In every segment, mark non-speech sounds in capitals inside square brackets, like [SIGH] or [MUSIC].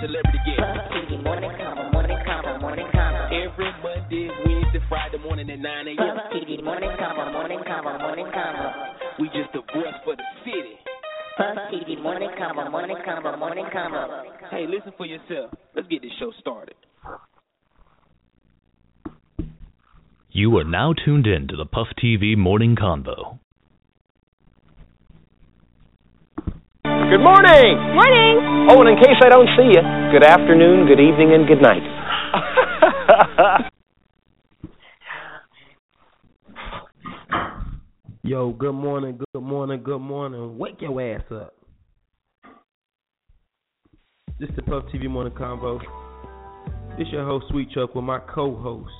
Celebrity Guest. Puff TV morning combo, morning combo, morning combo. Every Monday, Wednesday, Friday morning at 9 a.m. Puff TV morning combo, morning combo, morning combo. We just the voice for the city. Puff TV morning combo, morning combo, morning combo. Hey, listen for yourself. Let's get this show started. You are now tuned in to the Puff TV Morning Convo. Good morning. Morning. Oh, and in case I don't see you, good afternoon, good evening, and good night. [LAUGHS] Yo, good morning, good morning, good morning. Wake your ass up. This is the Puff TV Morning Convo. This your host, Sweet Chuck, with my co-host.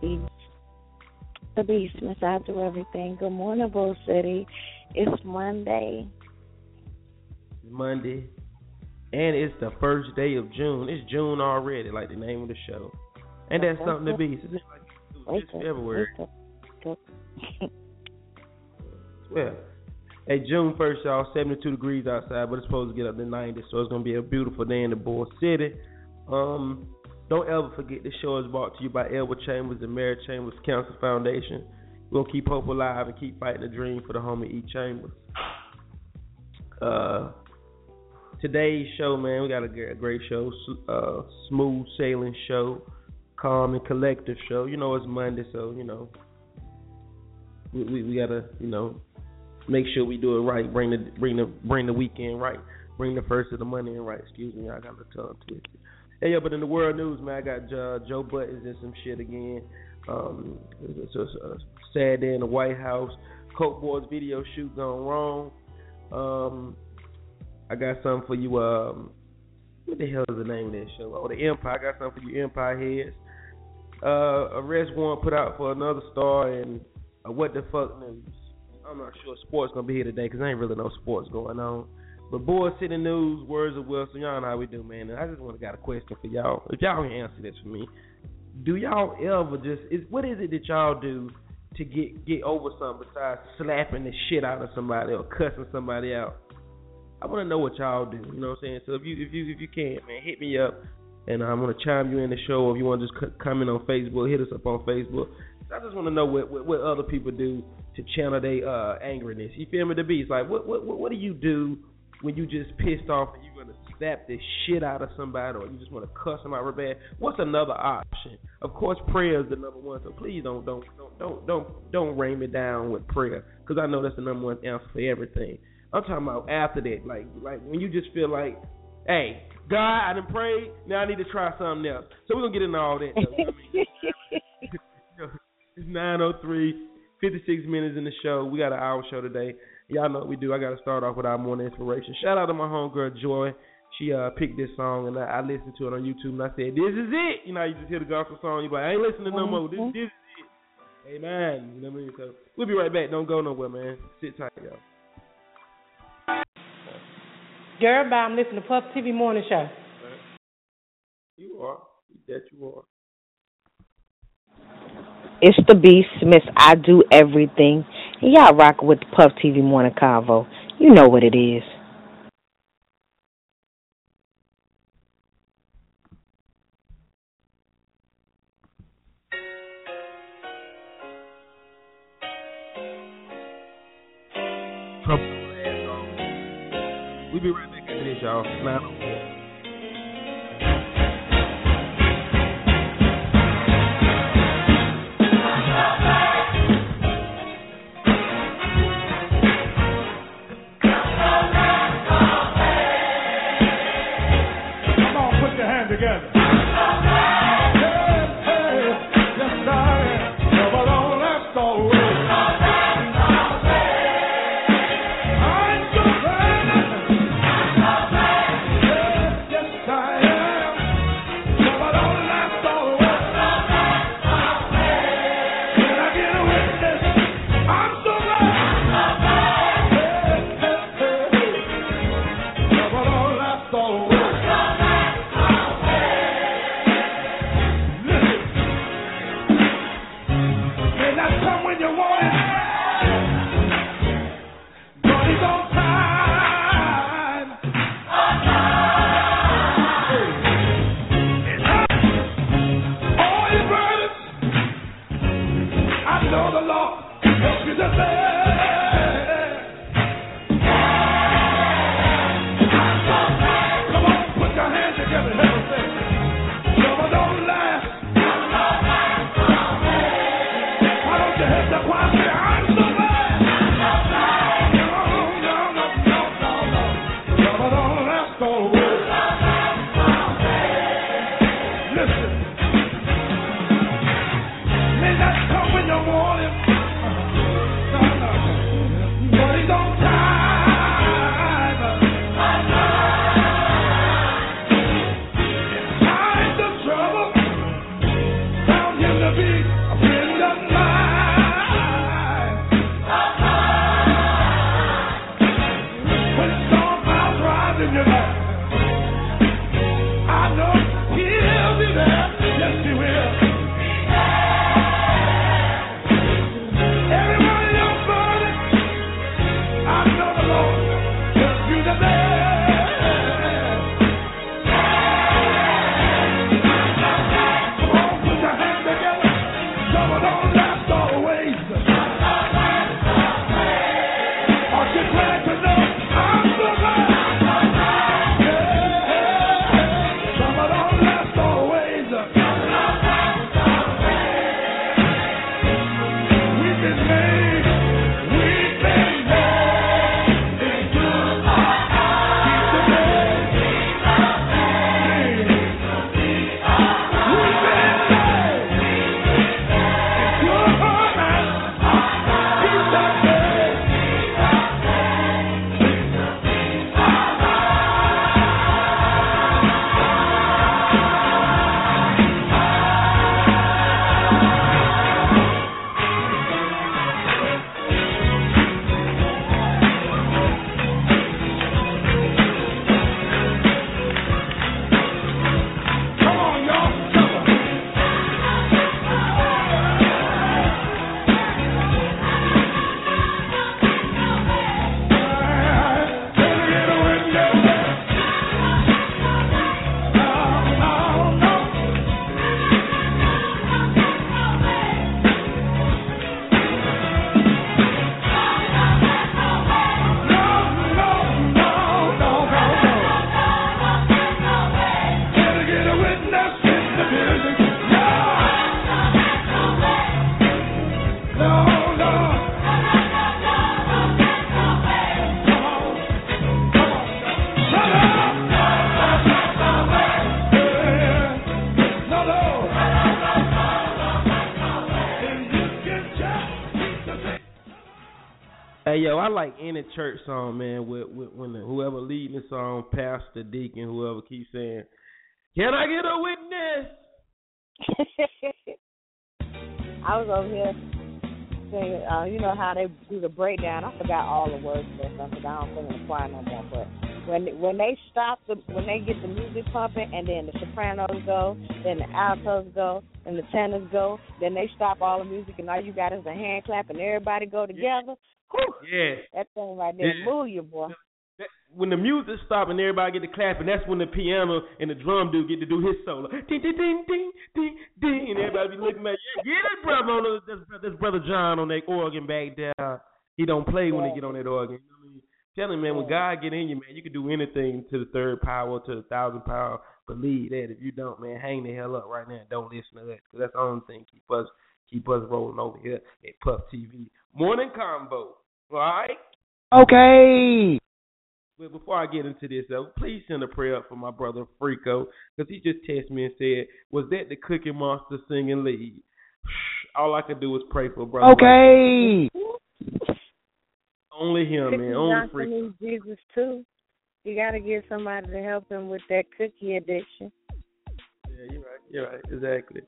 The Beast, Miss I Do Everything. Good morning, Bull City. It's Monday. Monday, and it's the first day of June. It's June already, like the name of the show. And that's something to be. It's just February. wake up, wake up. Well, hey, June 1st, y'all, 72 degrees outside, but it's supposed to get up to 90, so it's going to be a beautiful day in the Bull City. Um, don't ever forget this show is brought to you by Elwood Chambers and Mary Chambers Cancer Foundation. We'll keep hope alive and keep fighting the dream for the homie E. Chambers. Uh, today's show, man, we got a great, show, uh, smooth sailing show, calm and collective show. You know, it's Monday, so, you know, we, we, we got to, you know, make sure we do it right. Bring the bring the bring the weekend right. Bring the first of the money in right. Excuse me, I got the tongue twisted. Hey, yo, but in the world news, man, I got uh, Joe Buttons in some shit again. Um, it's a, a sad day in the White House. Coke Boys video shoot gone wrong. Um, I got something for you. Um, what the hell is the name of that show? Oh, the Empire. I got something for you, Empire heads. Uh, arrest warrant put out for another star and uh, what the fuck news. I'm not sure sports gonna be here today because ain't really no sports going on. But Bull City News, words of Wilson, y'all know how we do, man. And I just want to got a question for y'all. If y'all can answer this for me, do y'all ever just is what is it that y'all do to get get over something besides slapping the shit out of somebody or cussing somebody out? I want to know what y'all do. You know what I'm saying? So if you if you if you can, man, hit me up, and I'm gonna chime you in the show. Or if you want to just c- comment on Facebook, hit us up on Facebook. I just want to know what, what what other people do to channel their uh, angerness. You feel me? The beast. Like what what what do you do when you just pissed off and you're gonna slap the shit out of somebody, or you just want to cuss them out real bad? What's another option? Of course, prayer is the number one. So please don't don't don't don't don't don't rain me down with prayer, because I know that's the number one answer for everything. I'm talking about after that, like like when you just feel like, hey, God, I done prayed. Now I need to try something else. So we're gonna get into all that. Though, you know what I mean? [LAUGHS] It's 903, 56 minutes in the show. We got an hour show today. Y'all know what we do. I got to start off with our morning inspiration. Shout out to my homegirl, Joy. She uh picked this song, and I, I listened to it on YouTube, and I said, this is it. You know, you just hear the gospel song, you're like, I ain't listening no more. This, this is it. Amen. You know what I mean? So we'll be right back. Don't go nowhere, man. Sit tight, y'all. Girl, bye. I'm listening to Puff TV Morning Show. You are. That you are. It's the Beast, Miss I Do Everything. And y'all rockin' with the Puff TV Morning Convo. You know what it is. We'll be right back after this, y'all. Nine church song, man. With, with when the, whoever leading the song, pastor, deacon, whoever keeps saying, "Can I get a witness?" [LAUGHS] I was over here singing, uh, you know how they do the breakdown. I forgot all the words song 'cause I don't sing in the choir no more. But when when they stop the when they get the music pumping and then the sopranos go, then the altos go, and the tenors go, then they stop all the music and all you got is a hand clap and everybody go together. Whew, Yeah. that thing right there Yeah. move you, boy. When the music stop and everybody get to clapping, that's when the piano and the drum dude get to do his solo. Ding ding ding ding ding ding, and everybody be looking at yeah, get it, brother. On the, that's, that's brother John on that organ back there. He don't play when he get on that organ. Tell him, man, when God get in you, man, you can do anything to the third power, to the thousand power. Believe that. If you don't, man, hang the hell up right now. and Don't listen to that, 'cause that's the only thing keep us keep us rolling over here at Puff TV Morning Convo. All right. Okay. Well, before I get into this, though, please send a prayer up for my brother Frico, because he just texted me and said, "Was that the Cookie Monster singing lead?" All I could do was pray for brother. Okay. Only him, Cookie man. Only needs Jesus too. You got to get somebody to help him with that cookie addiction. Yeah, you're right. You're right. Exactly.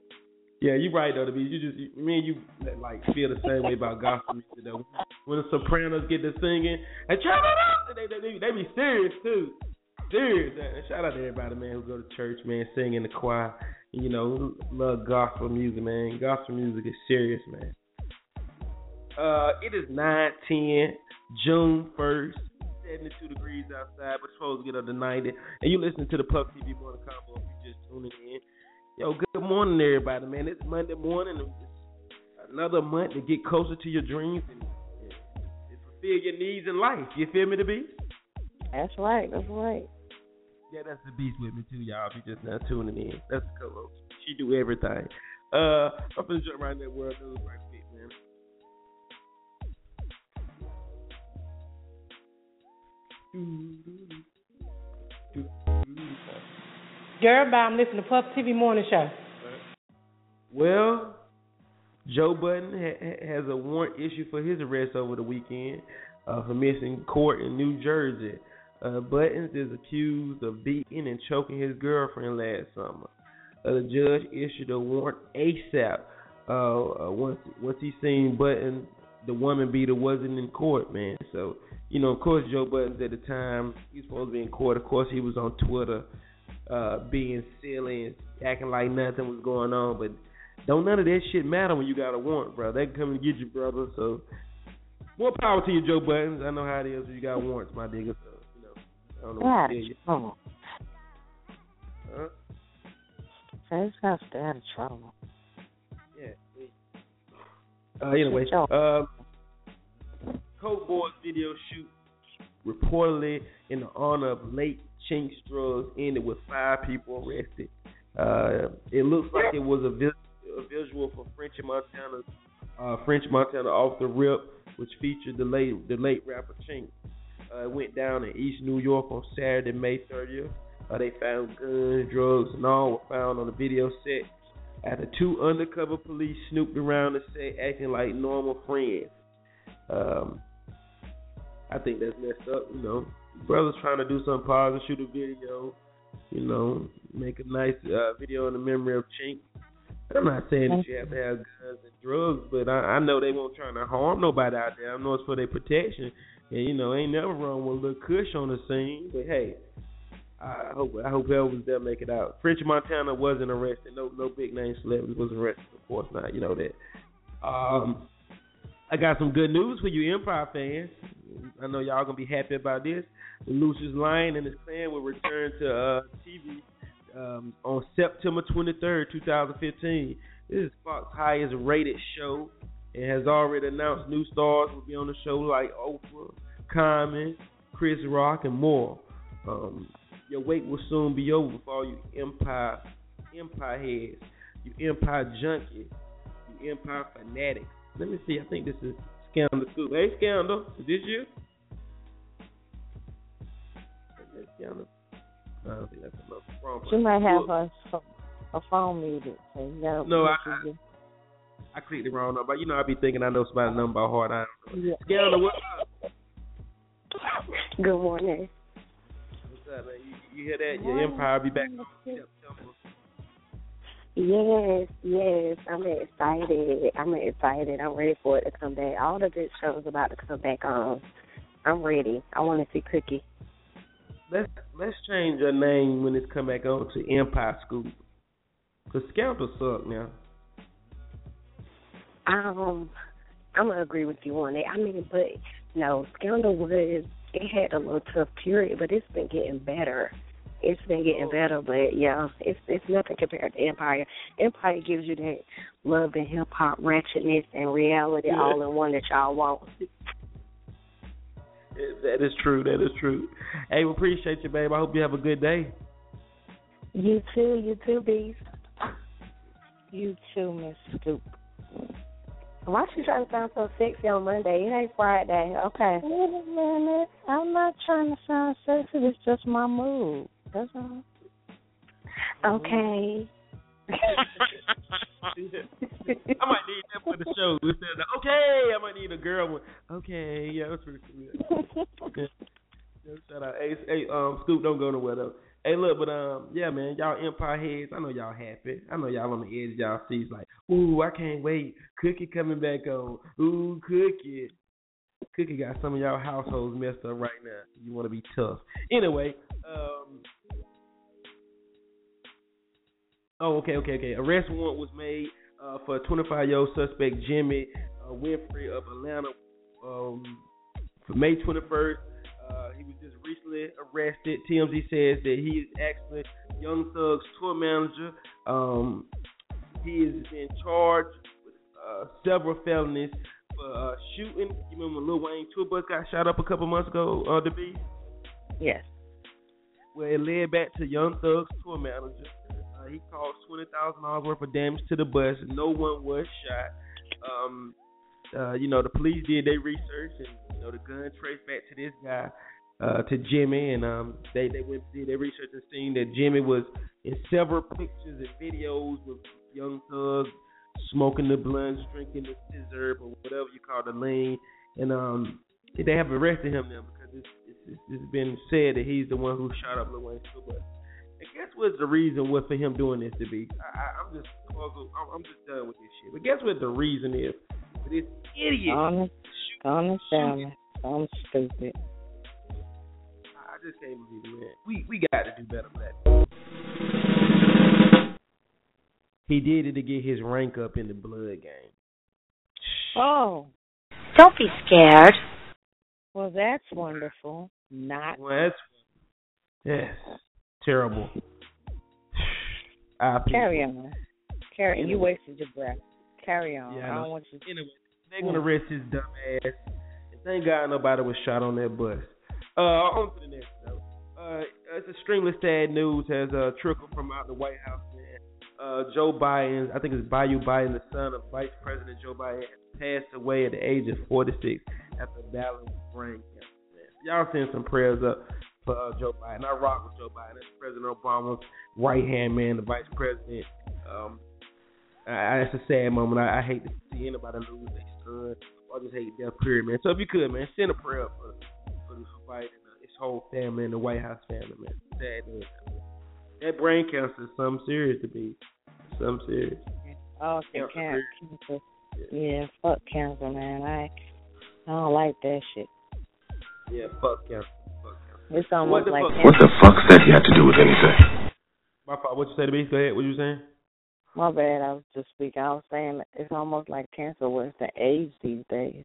Yeah, you're right though. To be, you just you, me and you like feel the same way about gospel music though. When the Sopranos get to singing and turn it they, they, they, they be serious too. Serious. And shout out to everybody, man, who go to church, man, sing in the choir. You know, love gospel music, man. Gospel music is serious, man. Uh, it is nine ten, June first. 72 degrees outside, but it's supposed to get up to 90. And you listen to the Puff TV Morning Convo if you just tuning in. Yo, good morning, everybody, man. It's Monday morning. It's another month to get closer to your dreams and, and, and fulfill your needs in life. You feel me, the beast? That's right. That's right. Yeah, that's the beast with me too, y'all. If you just now tuning in, that's the co-host. She do everything. Uh, I'm gonna jump right in that world news right bye. I'm listening to Puff TV Morning Show. Well, Joe Budden ha- has a warrant issued for his arrest over the weekend uh, for missing court in New Jersey. Uh, Buttons is accused of beating and choking his girlfriend last summer. Uh, the judge issued a warrant ASAP uh, uh, once once he seen Budden, the woman beater wasn't in court, man. So you know, of course, Joe Buttons at the time he was supposed to be in court. Of course, he was on Twitter uh, being silly and acting like nothing was going on, but don't none of that shit matter when you got a warrant, bro. They can come and get you, brother. So more power to you, Joe Buttons. I know how it is when you got warrants, my nigga. So you know, I don't know what to tell you. Huh? got to stay out of trouble. Uh, anyway, um, Coke Boys video shoot reportedly in the honor of late Chinx Drugz ended with five people arrested. Uh, it looks like it was a, vis- a visual for French Montana, uh, French Montana off the rip, which featured the late the late rapper Chinx. Uh, it went down in East New York on Saturday, May 30th. Uh, they found guns, drugs, and all were found on the video set after two undercover police snooped around the set acting like normal friends. Um, I think that's messed up, you know. Brothers trying to do something positive, shoot a video, you know, make a nice uh, video in the memory of Chinx. I'm not saying that you have to have guns and drugs, but I, I know they won't trying to harm nobody out there. I know it's for their protection, and you know, ain't never wrong with a little cush on the scene. But hey, I hope I hope whoever was there make it out. French Montana wasn't arrested. No no big name celebrity was arrested. Of course not. You know that. Um, I got some good news for you Empire fans. I know y'all gonna be happy about this. Lucious Lyon and his clan will return to uh, TV um, on September 23rd, 2015. This is Fox's highest rated show and has already announced new stars will be on the show like Oprah, Common, Chris Rock, and more. Um, your wait will soon be over for all you Empire Empire heads, you Empire junkies, you Empire fanatics. Let me see. I think this is Scandal Scoop. Hey, Scandal, is this you? Is Scandal? I don't think that's enough. Wrong She might have Look, her her phone muted. So you gotta No, I- make sure I clicked the wrong number. But you know, I be thinking I know somebody's number by heart. I don't know. Yeah. Scandal, what's up? Good morning. What's up, man? You, you hear that? Your Empire be back on September. Yes, yes, I'm excited. I'm excited. I'm ready for it to come back. All the good shows about to come back on. I'm ready. I want to see Cookie. Let's let's change your name when it's come back on to Empire Scoop. Cause Scandal suck now. Um, I'm gonna agree with you on it. I mean, but no, Scandal was it had a little tough period, but it's been getting better. It's been getting oh. better, but yeah, it's it's nothing compared to Empire. Empire gives you that love and hip hop ratchetness and reality Yeah. all in one that y'all want. That is true. That is true. Hey, we appreciate you, babe. I hope you have a good day. You too, you too, Beast. You too, Miss Scoop. Why she trying to sound so sexy on Monday? It ain't Friday. Okay. Wait a minute. I'm not trying to sound sexy. It's just my mood. That's all. Okay. [LAUGHS] I might need that for the show. Instead of okay, I might need a girl one. Okay, yeah, that's pretty cool. [LAUGHS] Yeah. Yeah, shout out. Hey, hey, um, Scoop, don't go nowhere though. Hey, look, but um, yeah, man, y'all Empire heads. I know y'all happy. I know y'all on the edge y'all seats, like, ooh, I can't wait. Cookie coming back on. Ooh, Cookie. Cookie got some of y'all households messed up right now. You want to be tough. Anyway, um, Oh, okay, okay, okay. Arrest warrant was made uh, for 25-year-old suspect Jimmy uh, Winfrey of Atlanta um, for May 21st. Uh, he was just recently arrested. TMZ says that he is actually Young Thug's tour manager. Um, he is being charged with uh, several felonies for uh, shooting. You remember when Lil Wayne tour bus got shot up a couple months ago, uh, the B? Yes. Well, it led back to Young Thug's tour manager. Uh, he caused twenty thousand dollars worth of damage to the bus. No one was shot. Um, uh, you know, the police did their research, and know, the gun traced back to this guy. uh, to Jimmy, and um, they they went did their research and seen that Jimmy was in several pictures and videos with Young Thug smoking the blunts, drinking the scissor or whatever you call the lean, and um, they have arrested him now because it's, it's, it's been said that he's the one who shot up Lil school bus. And guess what's the reason what for him doing this to be? I, I'm just I'm just done with this shit. But guess what the reason is? This idiot. Honest, honest, Salmon. I'm stupid. I just can't believe it, man. We we got to do better than that. He did it to get his rank up in the blood game. Oh. Don't be scared. Well, that's wonderful. Not. Well, that's yes, terrible. I Carry on. Carry. You wasted your breath. Carry on. Yeah, I I don't want you. Anyway, they gonna arrest his dumb ass. Thank God nobody was shot on that bus. Uh, on to the next though. Uh, it's extremely sad news has uh trickled from out the White House. Man. Uh, Joe Biden, I think it's Bayou Biden, the son of Vice President Joe Biden, passed away at the age of 46 after battling brain cancer. Y'all send some prayers up for uh, Joe Biden. I rock with Joe Biden. That's President Obama's right hand man, the Vice President. Um, I, it's a sad moment. I, I hate to see anybody lose son. I just hate death, period, man. So if you could, man, send a prayer up for for, for Biden, uh, his whole family, and the White House family, man. Sad news. That brain cancer is something serious to be. Something serious. Oh, Cancer, cancer. cancer. Yeah, fuck cancer, man. I I don't like that shit. Yeah, fuck cancer. Fuck cancer. It's almost the like fuck- cancer. What the fuck's that you have to do with anything? My fault. What you say to me? Go ahead. What you saying? My bad. I was just speaking. I was saying it's almost like cancer worse than age these days.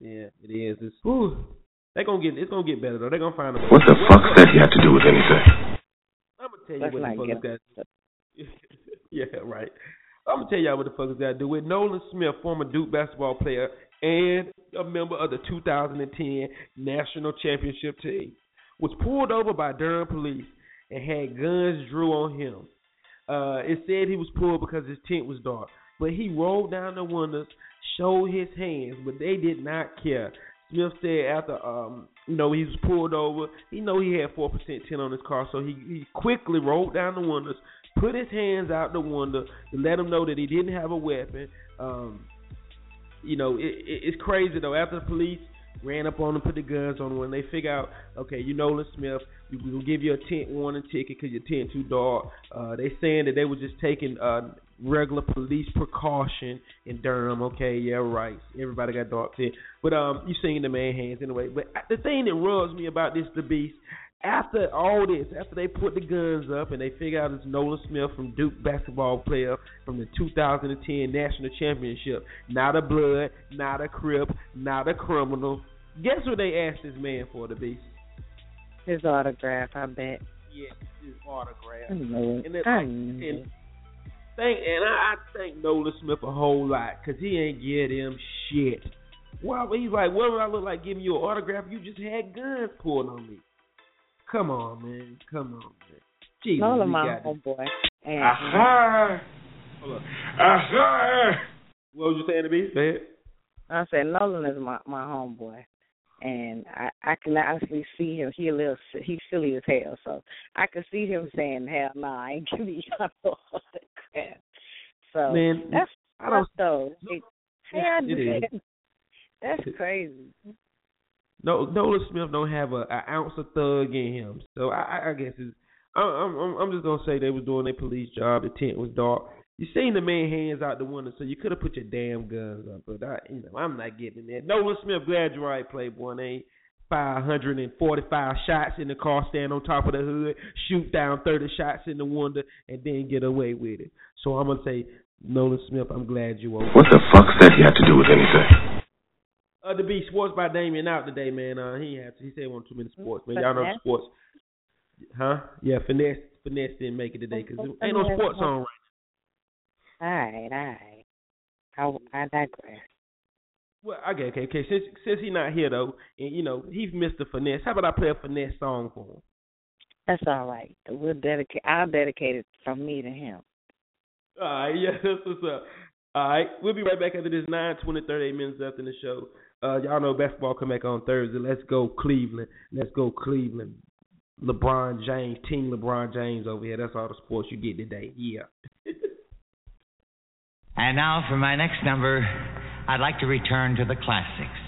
Yeah, it is. It's whew. They gonna get. It's gonna get better though. They're gonna find a way. What the fuck's that you have to do with anything? I'm gonna tell you Let's what the fuck get got. [LAUGHS] yeah, right. I'm gonna tell y'all what the fuck is got to do with Nolan Smith, former Duke basketball player and a member of the 2010 national championship team, was pulled over by Durham police and had guns drew on him. Uh, it said he was pulled because his tent was dark, but he rolled down the windows, showed his hands, but they did not care. Smith said after um you know he was pulled over, he know he had four percent tint on his car, so he, he quickly rolled down the windows, put his hands out the window to let him know that he didn't have a weapon. Um, you know, it, it, it's crazy though. After the police ran up on them, put the guns on them. when they figure out, okay, you Nolan Smith, we will give you a tent warning ticket because your tent too dark. Uh, they saying that they were just taking uh regular police precaution in Durham. Okay, yeah, right. Everybody got dark tint, but um, you seen the man hands anyway. But the thing that rubs me about this, the beast. After all this, after they put the guns up and they figure out it's Nolan Smith from Duke basketball player from the 2010 national championship, not a blood, not a crip, not a criminal. Guess what they asked this man for, the beast? His autograph, I bet. Yeah, his autograph. I know it. And, it, I know and thank and I, I thank Nolan Smith a whole lot because he ain't get him shit. Well, he's like, what would I look like giving you an autograph? You just had guns pulled on me. Come on, man. Come on, man. Jesus, Nolan, we my got it. homeboy. And Aha! Hold up. Aha! What was you saying to me? Go ahead. I said Nolan is my my homeboy, and I I can actually see him. He a little si- he's silly as hell, so I can see him saying, "Hell no, I ain't giving y'all no [LAUGHS] autograph." So Man, that's I don't- fucked though. It, hey, I It is. did. [LAUGHS] That's crazy. No, Nolan Smith don't have a, a ounce of thug in him. So I, I- I guess it's. I'm, I'm, I'm just gonna say they was doing their police job. The tent was dark. You seen the man hands out the window, so you could have put your damn guns up. But I, you know, I'm not getting that. Nolan Smith, glad you're right, Playboy. Ain't 545 shots in the car, stand on top of the hood, shoot down 30 shots in the window, and then get away with it. So I'm gonna say, Nolan Smith, I'm glad you over. What the fuck's that you had to do with anything? Uh, the B Sports by Damien out today, man. Uh, he had to, he said he wanted too many sports, man. Y'all know the sports, huh? Yeah, finesse finesse didn't make it today because ain't no sports on right. Now. All right, all right. I I digress. Well, okay, okay, okay. Since since he's not here though, and you know he's Mr. Finesse. How about I play a finesse song for him? That's all right. We'll dedicate. I'll dedicate it from me to him. All right, [LAUGHS] yeah, that's what's up. All right, we'll be right back after this nine twenty thirty eight minutes left in the show. Uh, y'all know basketball come back on Thursday. Let's go Cleveland. Let's go Cleveland. LeBron James, Team LeBron James over here. That's all the sports you get today. Yeah. [LAUGHS] And now for my next number, I'd like to return to the classics.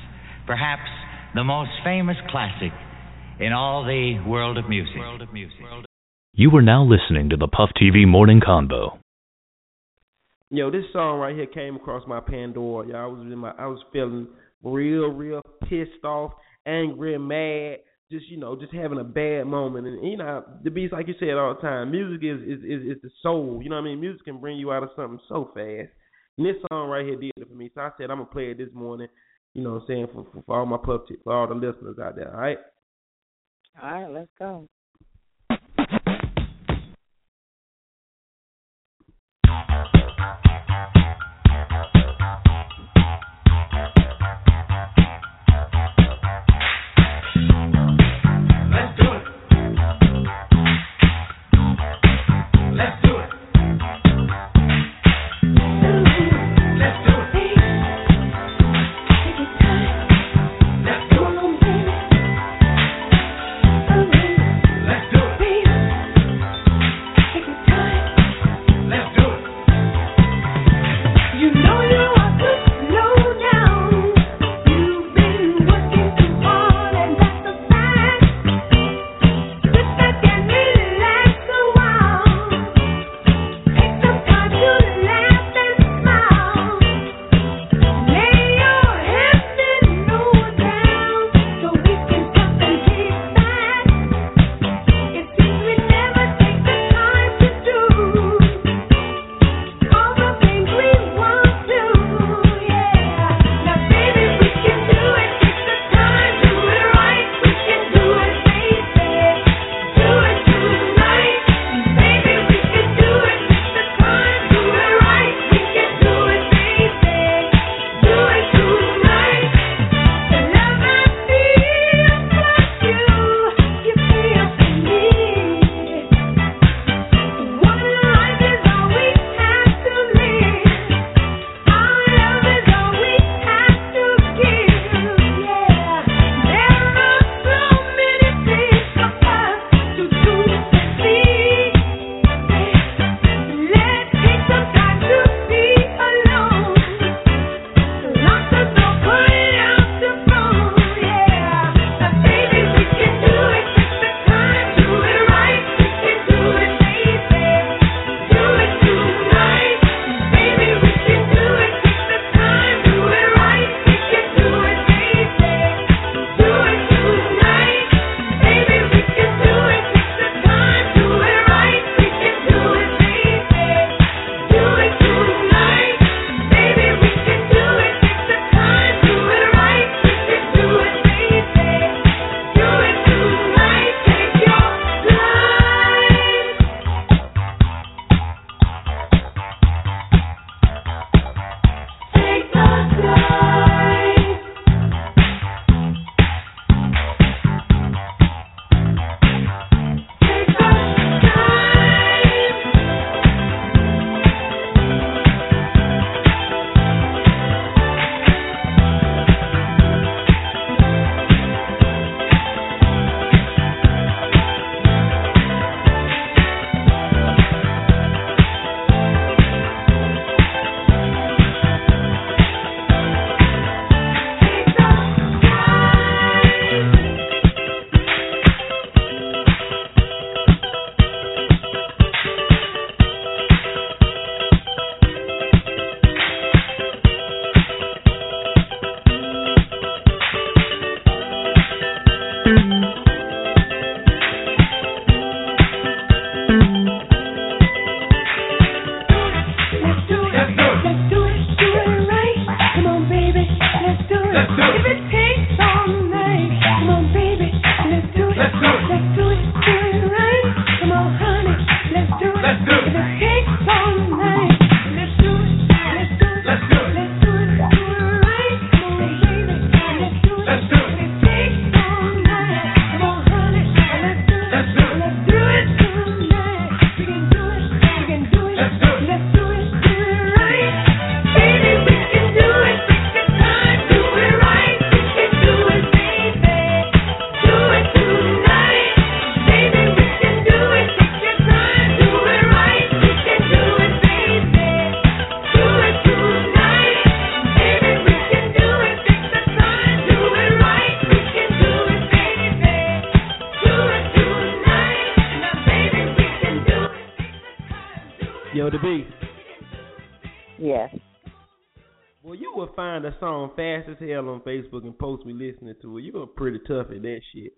Perhaps the most famous classic in all the world of music. World of music. You are now listening to the Puff TV Morning Convo. Yo, this song right here came across my Pandora. Y'all I was in my I was feeling real, real pissed off, angry, mad. Just you know, just having a bad moment. And you know, the beats like you said all the time, music is is is, is the soul. You know what I mean? Music can bring you out of something so fast. And this song right here did it for me. So I said I'm gonna play it this morning. You know what I'm saying for for, for all my pup t- for all the listeners out there. All right. All right, let's go. as hell on Facebook and post me listening to it, you're pretty tough at that shit.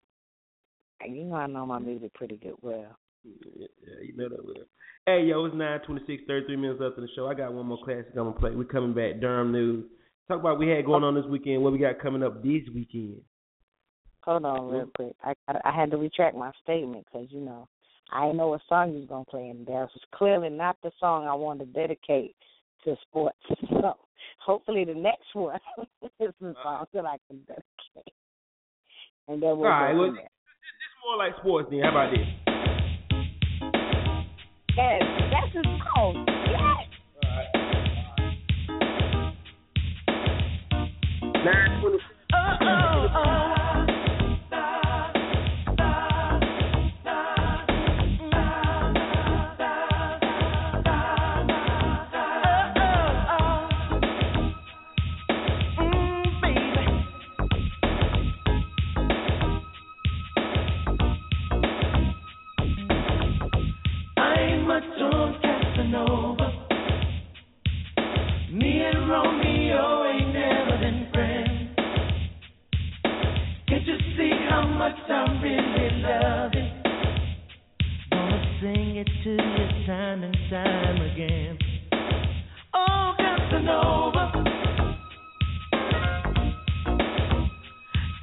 You know I know my music pretty good well. Yeah, you know that well. Hey, yo, it's nine twenty six thirty three minutes left in the show. I got one more classic I'm going to play. We're coming back, Durham News. Talk about what we had going on this weekend, what we got coming up this weekend. Hold on real quick. I I had to retract my statement because, you know, I didn't know what song you was going to play, and that was clearly not the song I wanted to dedicate to sports. [LAUGHS] So hopefully the next one [LAUGHS] is a uh-huh. song that I can dedicate. And then we'll All right, well, this, this is more like sports then. How about this? Yes, that's his song. Yes. Nine twenty. Oh, oh, oh. I'm really loving. Gonna sing it to you time and time again. Oh, Casanova.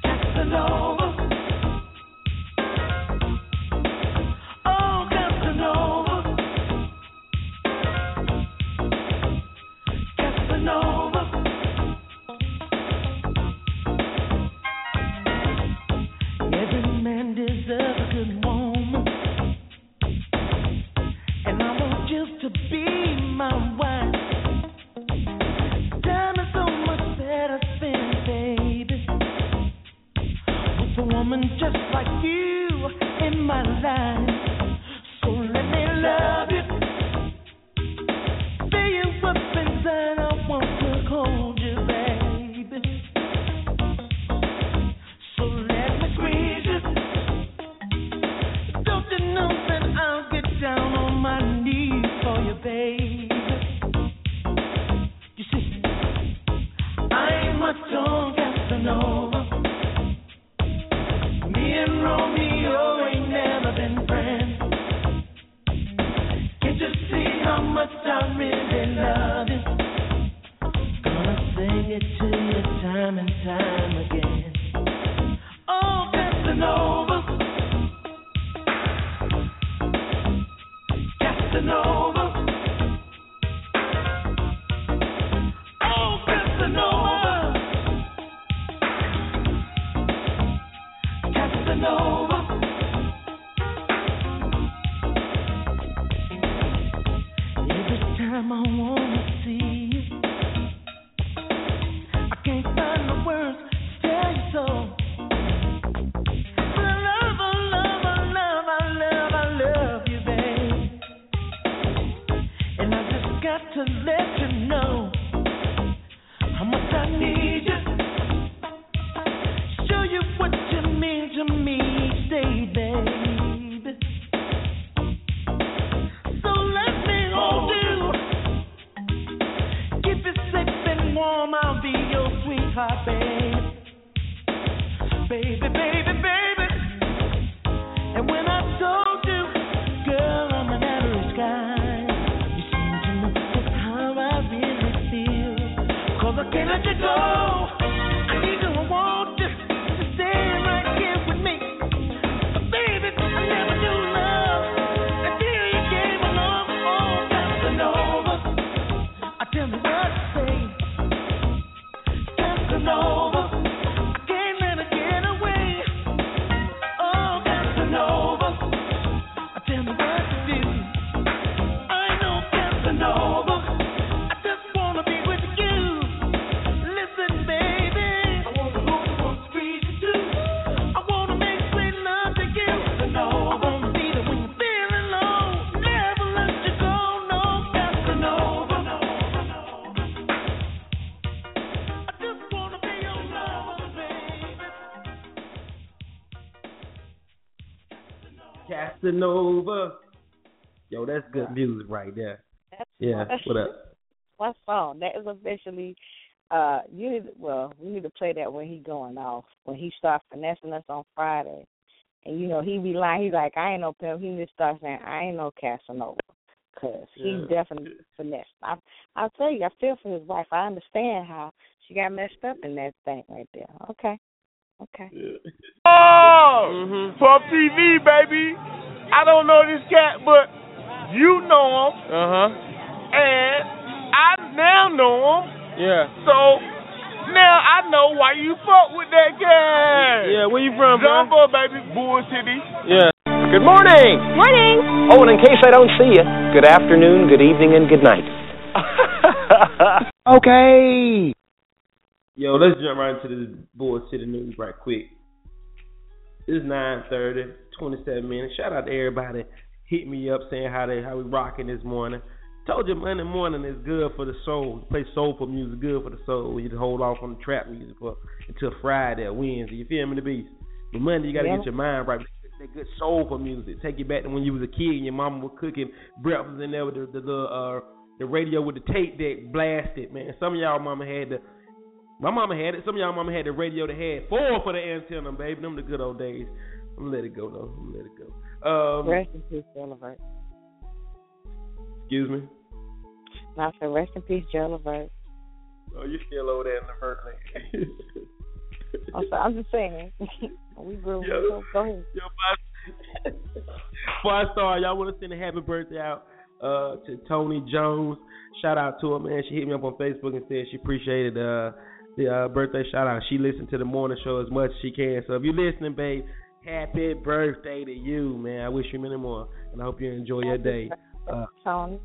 Casanova. Casanova. Yo, that's good yeah. music right there. That's yeah, what up? [LAUGHS] My song. That is officially uh you need well, we need to play that when he going off. When he starts finessing us on Friday. And you know, he be lying, he's like, I ain't no pimp. He just starts saying, I ain't no Casanova. Cause yeah. he definitely finessed. I I'll tell you, I feel for his wife. I understand how she got messed up in that thing right there. Okay okay. Oh, Puff TV, baby. I don't know this cat, but you know him, Uh huh. and I now know him. Yeah. So now I know why you fuck with that cat. Yeah. Where you from, bro? Jumbo, baby, Bull City. Yeah. Good morning. Morning. Oh, and in case I don't see you, good afternoon, good evening, and good night. [LAUGHS] okay. Yo, let's jump right into the Bull City news right quick. It's 9:30, 27 minutes. Shout out to everybody hit me up saying how they how we rocking this morning. Told you Monday morning is good for the soul. Play soulful music, good for the soul. You just hold off on the trap music for until Friday or Wednesday. You feel me, the beast? But Monday you gotta Yeah. get your mind right. That good soulful music. Take you back to when you was a kid and your mama was cooking breakfast in there with the the, the uh the radio with the tape deck blasted, man. Some of y'all mama had the my mama had it. Some of y'all mama had the radio that had four for the antenna, baby. Them the good old days. I'm gonna let it go though. I'm gonna let it go. Um, Rest in peace, Jelliver. excuse me. I so rest in peace, Jelliver. Oh, you still over there in the first lane. [LAUGHS] I'm, so, I'm just saying. [LAUGHS] we grew. Yo. Go, go ahead. Yo, five, five star. Y'all want to send a happy birthday out uh, to Tony Jones? Shout out to her, man. She hit me up on Facebook and said she appreciated uh, the uh, birthday shout out. She listened to the morning show as much as she can. So if you're listening, babe, happy birthday to you, man. I wish you many more, and I hope you enjoy your day. Uh, Tony.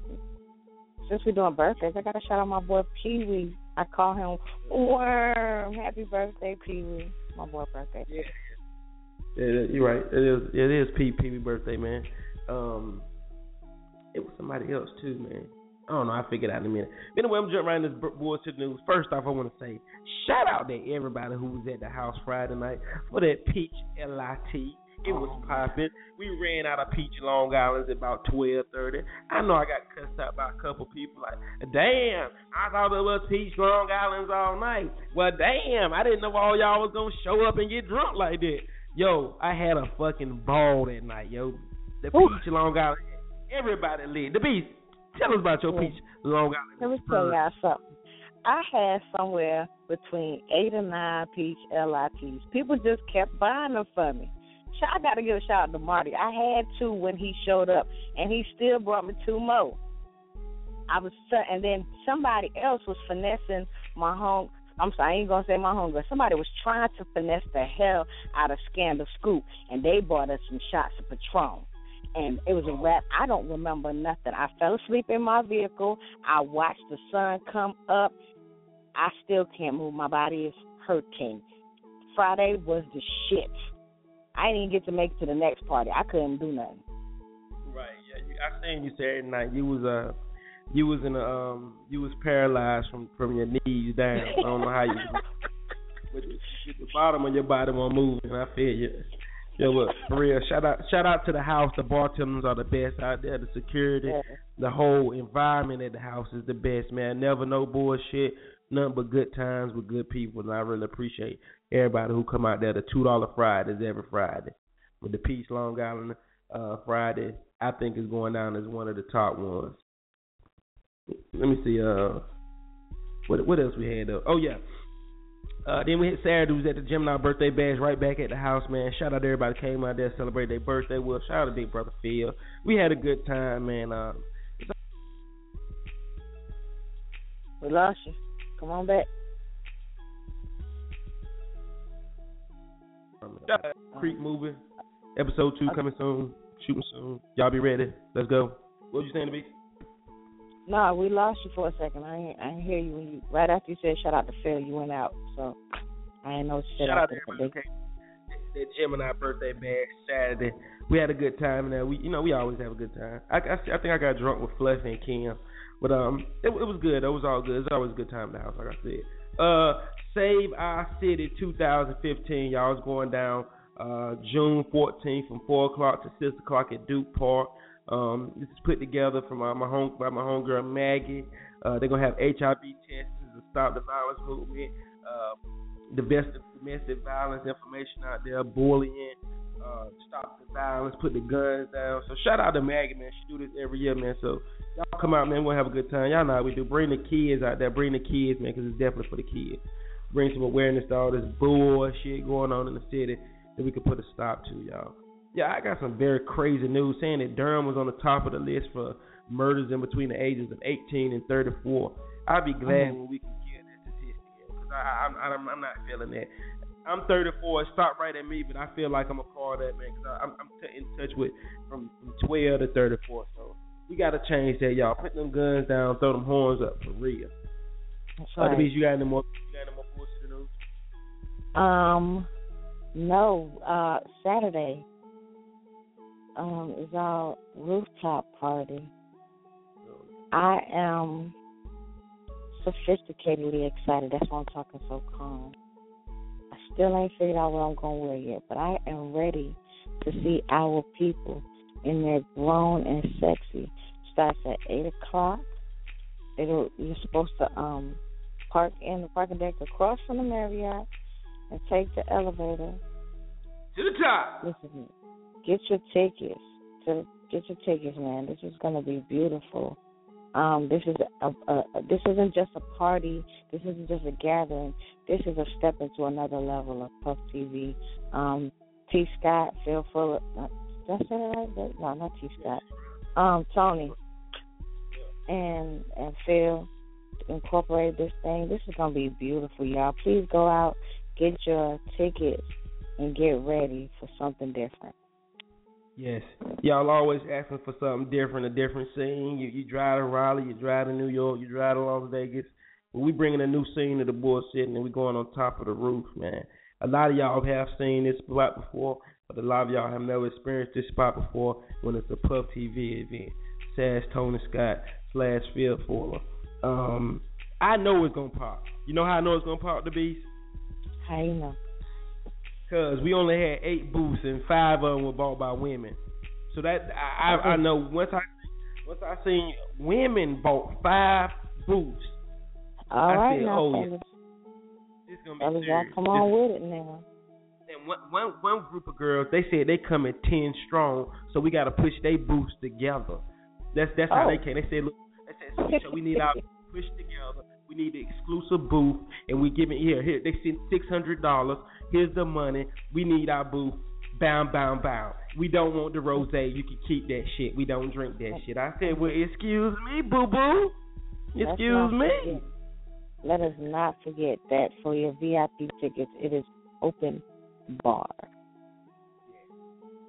Since we're doing birthdays, I gotta shout out my boy Pee Wee. I call him Worm. Happy birthday, Pee Wee. My boy birthday. Yeah. Yeah, you're right. It is. It is Pee Pee Wee birthday, man. Um, it was somebody else too, man. I don't know. I figured out in a minute. Anyway, I'm jumping right into this bullshit news. First off, I want to say shout out to everybody who was at the house Friday night for that peach lit. It was popping. We ran out of peach Long Island's at about twelve thirty. I know I got cussed out by a couple people like, damn, I thought it was peach Long Island's all night. Well, damn, I didn't know all y'all was gonna show up and get drunk like that. Yo, I had a fucking ball that night, yo. The peach Long Island, everybody lit. The beast, tell us about your Yeah. peach Long Island. Let me tell y'all something. I had somewhere between eight and nine peach LITs. People just kept buying them for me. I got to give a shout out to Marty. I had two when he showed up, and he still brought me two more. I was, and then somebody else was finessing my home. I'm sorry, I ain't gonna say my hunger. Somebody was trying to finesse the hell out of Scandal Scoop, and they bought us some shots of Patron. And it was a wrap. I don't remember nothing. I fell asleep in my vehicle. I watched the sun come up. I still can't move. My body is hurting. Friday was the shit. I didn't even get to make it to the next party. I couldn't do nothing. Right. Yeah. You, I seen you Saturday night. You was uh, you was in a um, you was paralyzed from from your knees down. I don't know how you. [LAUGHS] The, the bottom of your body won't move, and I feel you. Yo, look, for real. Shout out, shout out to the house. The bartenders are the best out there. The security, the whole environment at the house is the best, man. Never no bullshit. Nothing but good times with good people, and I really appreciate everybody who come out there. The two dollar Fridays every Friday, with the Peach Long Island uh, Friday, I think is going down as one of the top ones. Let me see. Uh, what what else we had? Though? Oh yeah. Uh, then we hit Saturday. We was at the Gemini birthday bash right back at the house, man. Shout out to everybody who came out there to celebrate their birthday. Well, shout out to Big Brother Phil. We had a good time, man. Uh, We lost you. Come on back. Creek movie, episode two coming soon, shooting soon. Y'all be ready. Let's go. What you saying to me? No, we lost you for a second. I ain't, I ain't hear you when you right after you said shout out to Phil. You went out, so I ain't know said Shout out to everybody. That Gemini birthday bash Saturday. We had a good time there. We, you know, we always have a good time. I, I, I think I got drunk with Fluffy and Kim, but um, it, it was good. It was all good. It's always a good time in the house, like I said. Uh, Save Our City 2015, y'all is going down uh June 14th from four o'clock to six o'clock at Duke Park. Um, this is put together from uh, my home by my homegirl Maggie. Uh, they're gonna have HIV tests to stop the violence movement, uh, domestic domestic violence information out there, bullying, uh, stop the violence, put the guns down. So shout out to Maggie, man. She do this every year, man. So y'all come out, man. We'll have a good time. Y'all know how we do. Bring the kids out there. Bring the kids, man, because it's definitely for the kids. Bring some awareness to all this bullshit going on in the city that we can put a stop to, y'all. Yeah, I got some very crazy news saying that Durham was on the top of the list for murders in between the ages of 18 and 34. I'd be glad Mhm. when we can get that statistic because I'm, I'm I'm not feeling that. I'm 34. Stop right at me, but I feel like I'm a part of that man because I'm I'm t- in touch with from, from 12 to 34. So we got to change that, y'all. Put them guns down, throw them horns up for real. That's right. you got any more? You got any more bullshit news? Um, no. Uh, Saturday. Um, is our rooftop party. I am sophisticatedly excited. That's why I'm talking so calm. I still ain't figured out what I'm gonna wear yet, but I am ready to see our people in their grown and sexy. Starts at eight o'clock. It'll you're supposed to um park in the parking deck across from the Marriott and take the elevator. To the top. Listen, get your tickets. To get your tickets, man. This is gonna be beautiful. Um, this is a, a, a this isn't just a party. This isn't just a gathering. This is a step into another level of Puff TV. Um, T. Scott, Phil Fuller. Did I say that right? No, not T. Scott. Um, Tony and and Phil incorporated this thing. This is gonna be beautiful, y'all. Please go out, get your tickets, and get ready for something different. Yes. Y'all always asking for something different, a different scene. You you drive to Raleigh, you drive to New York, you drive to Las Vegas. But we bringing a new scene to the bullshit and we going on top of the roof, man. A lot of y'all have seen this spot before, but a lot of y'all have never experienced this spot before when it's a Puff TV event. Says Tony Scott slash Phil Fuller. Um, I know it's gonna pop. You know how I know it's gonna pop the beast? How you know? Cause we only had eight booths and five of them were bought by women. So that I I, I know once I once I seen women bought five booths. All I right said, now, oh, yeah. It's gonna be Fellas, serious. come on with it now. And one, one one group of girls, they said they come in ten strong, so we got to push their booths together. That's that's how Oh. they came. They said, look, they said, so we need our [LAUGHS] push together. We need the exclusive booth, and we give it here. Here they sent six hundred dollars. Here's the money. We need our booth. Bound, bound, bound. We don't want the rose. You can keep that shit. We don't drink that shit. I said, well, excuse me, boo boo. Excuse me. forget- Let us not forget that for your VIP tickets, it is open bar.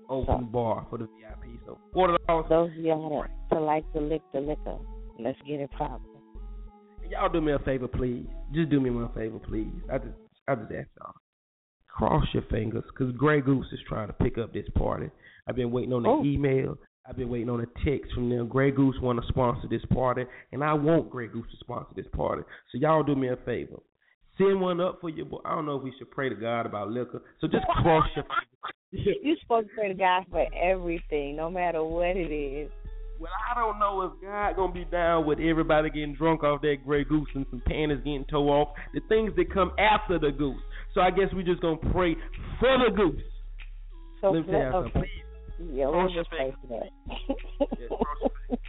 Open bar for the VIP. So forty dollars. Those of y'all that to like to lick the liquor, let's get it poppin'. Y'all do me a favor, please. Just do me one favor, please. I just, I just ask y'all. Cross your fingers, cause Grey Goose is trying to pick up this party. I've been waiting on the Oh. email. I've been waiting on a text from them. Grey Goose want to sponsor this party, and I want Grey Goose to sponsor this party. So y'all do me a favor. Send one up for your boy. I don't know if we should pray to God about liquor. So just [LAUGHS] cross your fingers. You're supposed to pray to God for everything, no matter what it is. Well, I don't know if God gonna be down with everybody getting drunk off that Grey Goose and some panties getting towed off. The things that come after the goose. So I guess we just gonna pray for the goose. So Let me tell you okay. something. Yeah, we'll Cross your just pray. Yeah, cross, your fingers.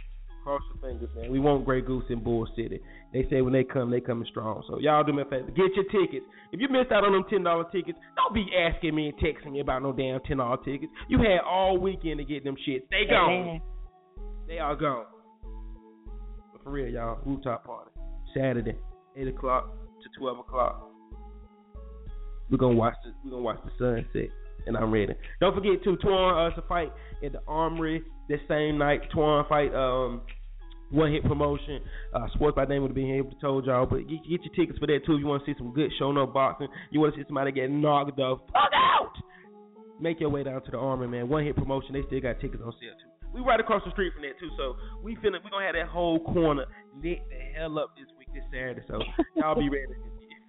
cross your fingers, man. We want Grey Goose in Bull City. They say when they come, they coming strong. So y'all do me a favor. Get your tickets. If you missed out on them ten dollar tickets, don't be asking me and texting me about no damn ten dollar tickets. You had all weekend to get them shits. They gone. Amen. They are gone. But for real, y'all, rooftop party. Saturday, eight o'clock to twelve o'clock. We're gonna watch the we're gonna watch the sunset. And I'm ready. Don't forget to Twan us a fight at the Armory this same night. Twan fight um one hit promotion. Uh Sports by Name would have been able to told y'all, but get, get your tickets for that too if you want to see some good showing up boxing. You want to see somebody get knocked the fuck out. Make your way down to the Armory, man. One hit promotion. They still got tickets on sale too. We right across the street from that too, so we finna we gonna have that whole corner lit the hell up this week, this Saturday. So y'all be ready.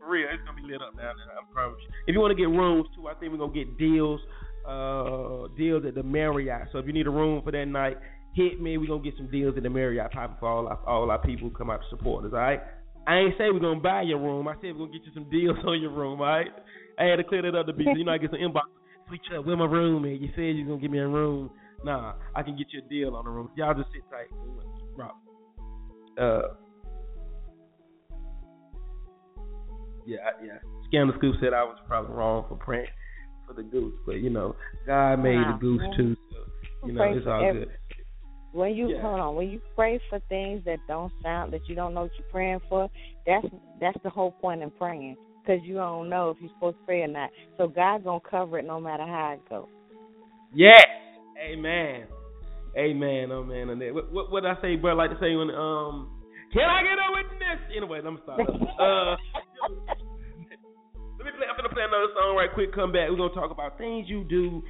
For real, it's gonna be lit up there. I promise you. If you want to get rooms too, I think we're gonna get deals, uh, deals at the Marriott. So if you need a room for that night hit me. We're gonna get some deals at the Marriott Pop for all our all our people who come out to support us. All right. I ain't say we're gonna buy your room. I said we're gonna get you some deals [LAUGHS] on your room. All right. I had to clear that up to be. You know, I get some inbox. Sweet Chuck, where my room at? You said you're gonna give me a room. Nah, I can get you a deal on the room. Y'all just sit tight. Rock. Uh. Yeah, yeah. Scandal Scoop said I was probably wrong for praying for the goose, but you know, God made Wow. the goose too, so you know it's all every- good. When you Yeah. hold on, when you pray for things that don't sound that you don't know what you're praying for, that's that's the whole point in praying because you don't know if you're supposed to pray or not. So God's gonna cover it no matter how it goes. Yes. Amen. Amen. Oh man. And. What, what what I say, bro? I like to say when um, can I get a witness? Anyway, let me stop. uh, let me play. I'm gonna play another song right quick. Come back. We're gonna talk about things you do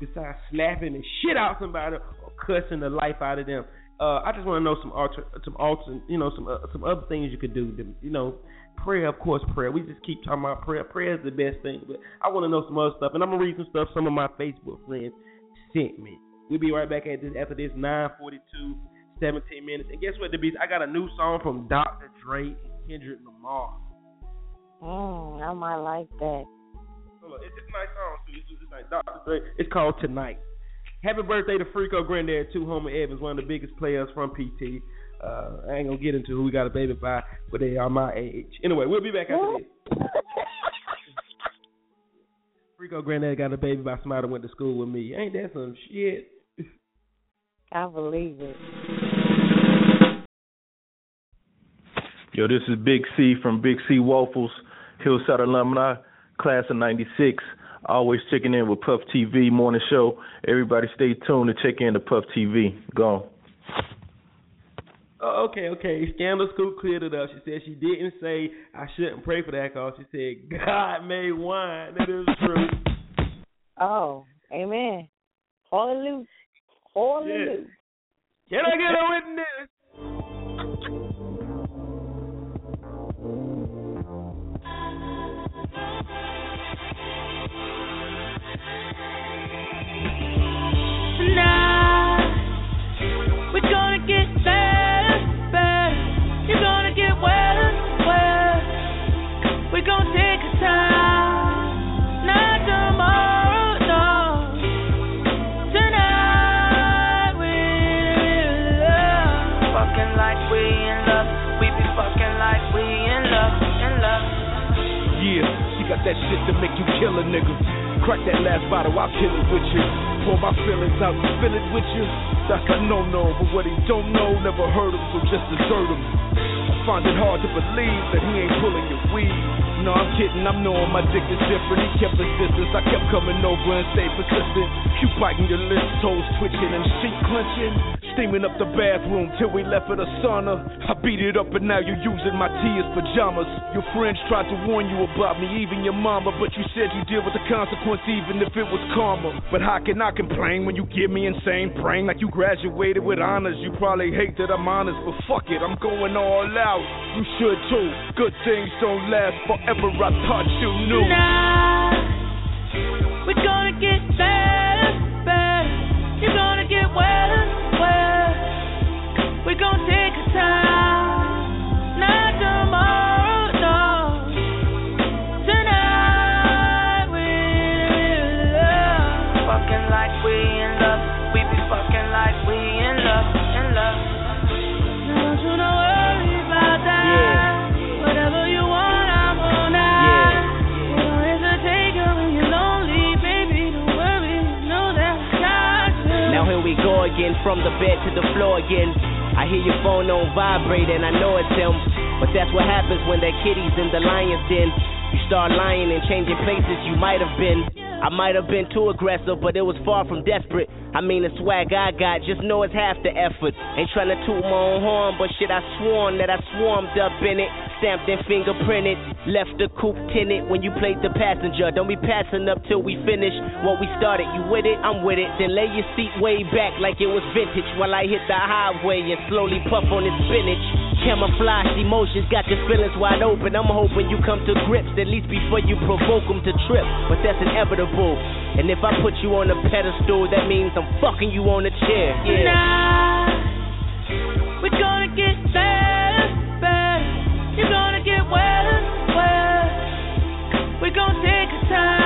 besides slapping the shit out somebody or cussing the life out of them. Uh, I just want to know some alter, some alter, you know, some uh, some other things you could do. To, you know, prayer, of course, prayer. We just keep talking about prayer. Prayer is the best thing, but I want to know some other stuff, and I'm gonna read some stuff some of my Facebook friends sent me. We'll be right back at this after this 9:42, 17 minutes. And guess what, the beast? I got a new song from Dr. Dre and Kendrick Lamar. Mm, I might like that. It's, it's a nice song too. It's, it's like Dr. Dre. It's called Tonight. Happy birthday to Freako Granddad Two Homer Evans, one of the biggest players from PT. Uh, I ain't gonna get into who we got a baby by, but they are my age. Anyway, we'll be back after this. [LAUGHS] Freako Granddad got a baby by somebody who went to school with me. Ain't that some shit? I believe it. Yo, this is Big C from Big C Waffles, Hillside alumni, class of '96. Always checking in with Puff TV morning show. Everybody, stay tuned to check in to Puff TV. Go. Oh, okay, okay. Scandal Scoop cleared it up. She said she didn't say I shouldn't pray for that cause. She said God made wine. That is true. Oh, amen. Hallelujah. Hallelujah. Can I get a witness? That shit to make you kill a nigga. Crack that last bottle, I'll kill it with you. Pour my feelings out, spill it with you. That's a no-no, but what he don't know, never heard him, so just desert him. I find it hard to believe that he ain't pulling your weed. No, I'm kidding, I'm knowing my dick is different. He kept his distance, I kept coming over and stayed persistent. You biting your lips, toes twitching and sheet clenching. Steaming up the bathroom till we left for the sauna. I beat it up and now you're using my tee as pajamas. Your friends tried to warn you about me, even your mama, but you said you deal with the consequence even if it was karma. But how can I complain when you give me insane praying like you graduated with honors? You probably hate that I'm honest, but fuck it, I'm going all out. You should too. Good things don't last forever. I thought you knew. We're gonna get better, better. You're gonna get wetter, wetter. We're gonna from the bed to the floor again. I hear your phone on vibrate and I know it's him. But that's what happens when that kitty's in the lion's den. You start lying and changing places you might have been. I might have been too aggressive, but it was far from desperate. I mean, the swag I got, just know it's half the effort. Ain't trying to toot my own horn, but shit, I sworn that I swarmed up in it. Stamped and fingerprinted, left the coupe tinted when you played the passenger. Don't be passing up till we finish what we started. You with it? I'm with it. Then lay your seat way back like it was vintage while I hit the highway and slowly puff on this spinach. Camouflage emotions got your feelings wide open. I'm hoping you come to grips at least before you provoke them to trip. But that's inevitable. And if I put you on a pedestal, that means I'm fucking you on a chair. Yeah. Tonight, it well, well. We gon' take our time.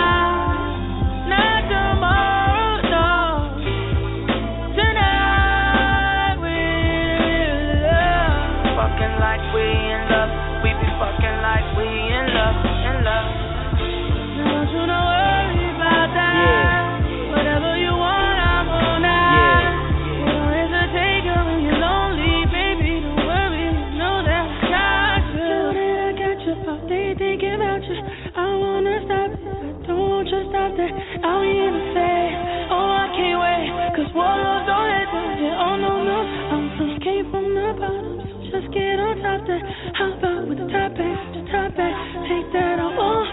Take that off my,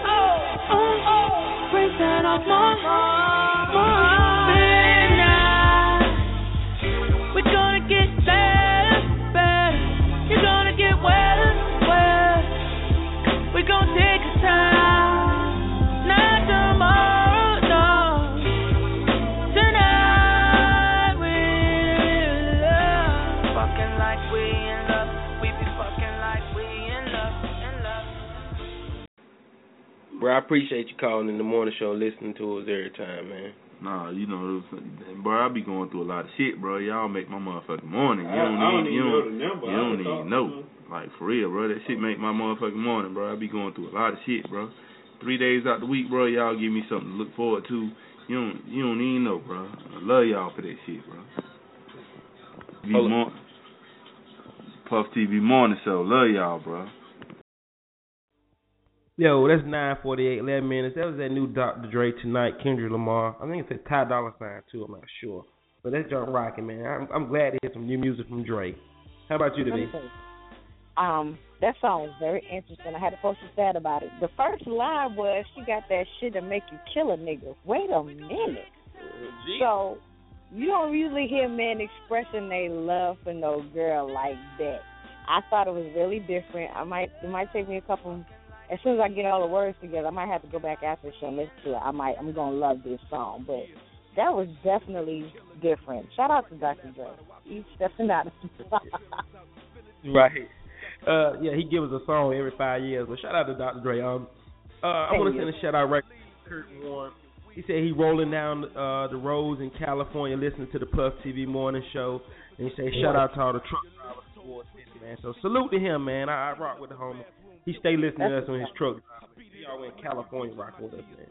oh, oh, break that off my heart. I appreciate you calling in the morning show listening to us every time, man. Nah, you know, bro, I be going through a lot of shit, bro. Y'all make my motherfucking morning. You I- don't I don't need, even you know don't, the you don't was talking even know. Like for real, bro. That shit make my motherfucking morning, bro. I be going through a lot of shit, bro. Three days out the week, bro. Y'all give me something to look forward to. You don't, you don't even know, bro. I love y'all for that shit, bro. V Hold. Mor- Puff TV morning show. Love y'all, bro. Yo, that's 948, 11 minutes. That was that new Dr. Dre tonight, Kendrick Lamar. I think it's a Ty Dolla Sign too, I'm not sure. But that's John rocking, man. I'm, I'm glad to hear some new music from Dre. How about you Let me today? Um, that song is very interesting. I had to post a stat about it. The first line was she got that shit to make you kill a nigga. Wait a minute. So you don't usually hear men expressing their love for no girl like that. I thought it was really different. I might it might take me a couple as soon as I get all the words together, I might have to go back after the show and listen to it. I might I'm gonna love this song. But that was definitely different. Shout out to Dr. Dre. He's stepping out of [LAUGHS] Right. Uh, yeah, he gives us a song every five years. But shout out to Dr. Dre. Um, uh, I want to send a shout out right to Kurt Warren. He said he rolling down uh, the roads in California listening to the Puff TV morning show. And he said shout out to all the truck drivers towards City, man. So salute to him, man. I, I rock with the homie. He stay listening to us on his truck. He all in California rocking with us, man.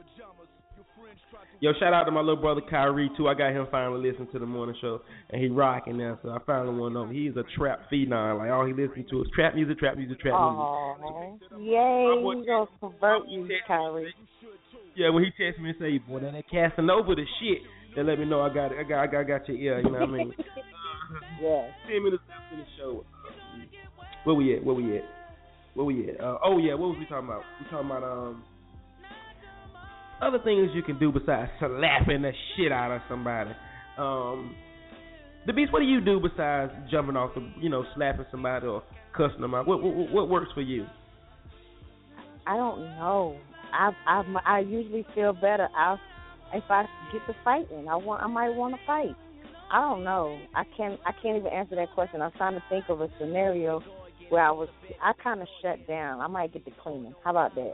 Yo, shout out to my little brother Kyrie too. I got him finally listening to the morning show, and he rocking now. So I finally to know he's a trap phenom. Like all he listens to is trap music, trap music, trap music. Oh, yay! We gonna convert you, Kyrie. Yeah, when he texts me and say, "Boy, that, Casanova the shit," that let me know I got it. I got, I got, I got your ear. You know what I mean? [LAUGHS] yeah. Ten minutes in the show. Where we at? Where we at? Where we at? Uh, oh yeah, what was we talking about? We talking about um other things you can do besides slapping the shit out of somebody. Um, the beast, what do you do besides jumping off the, you know, slapping somebody or cussing them out? What what, what works for you? I don't know. I I I usually feel better I if I get to fighting. I want I might want to fight. I don't know. I can't I can't even answer that question. I'm trying to think of a scenario where I was I kind of shut down. I might get to cleaning. How about that?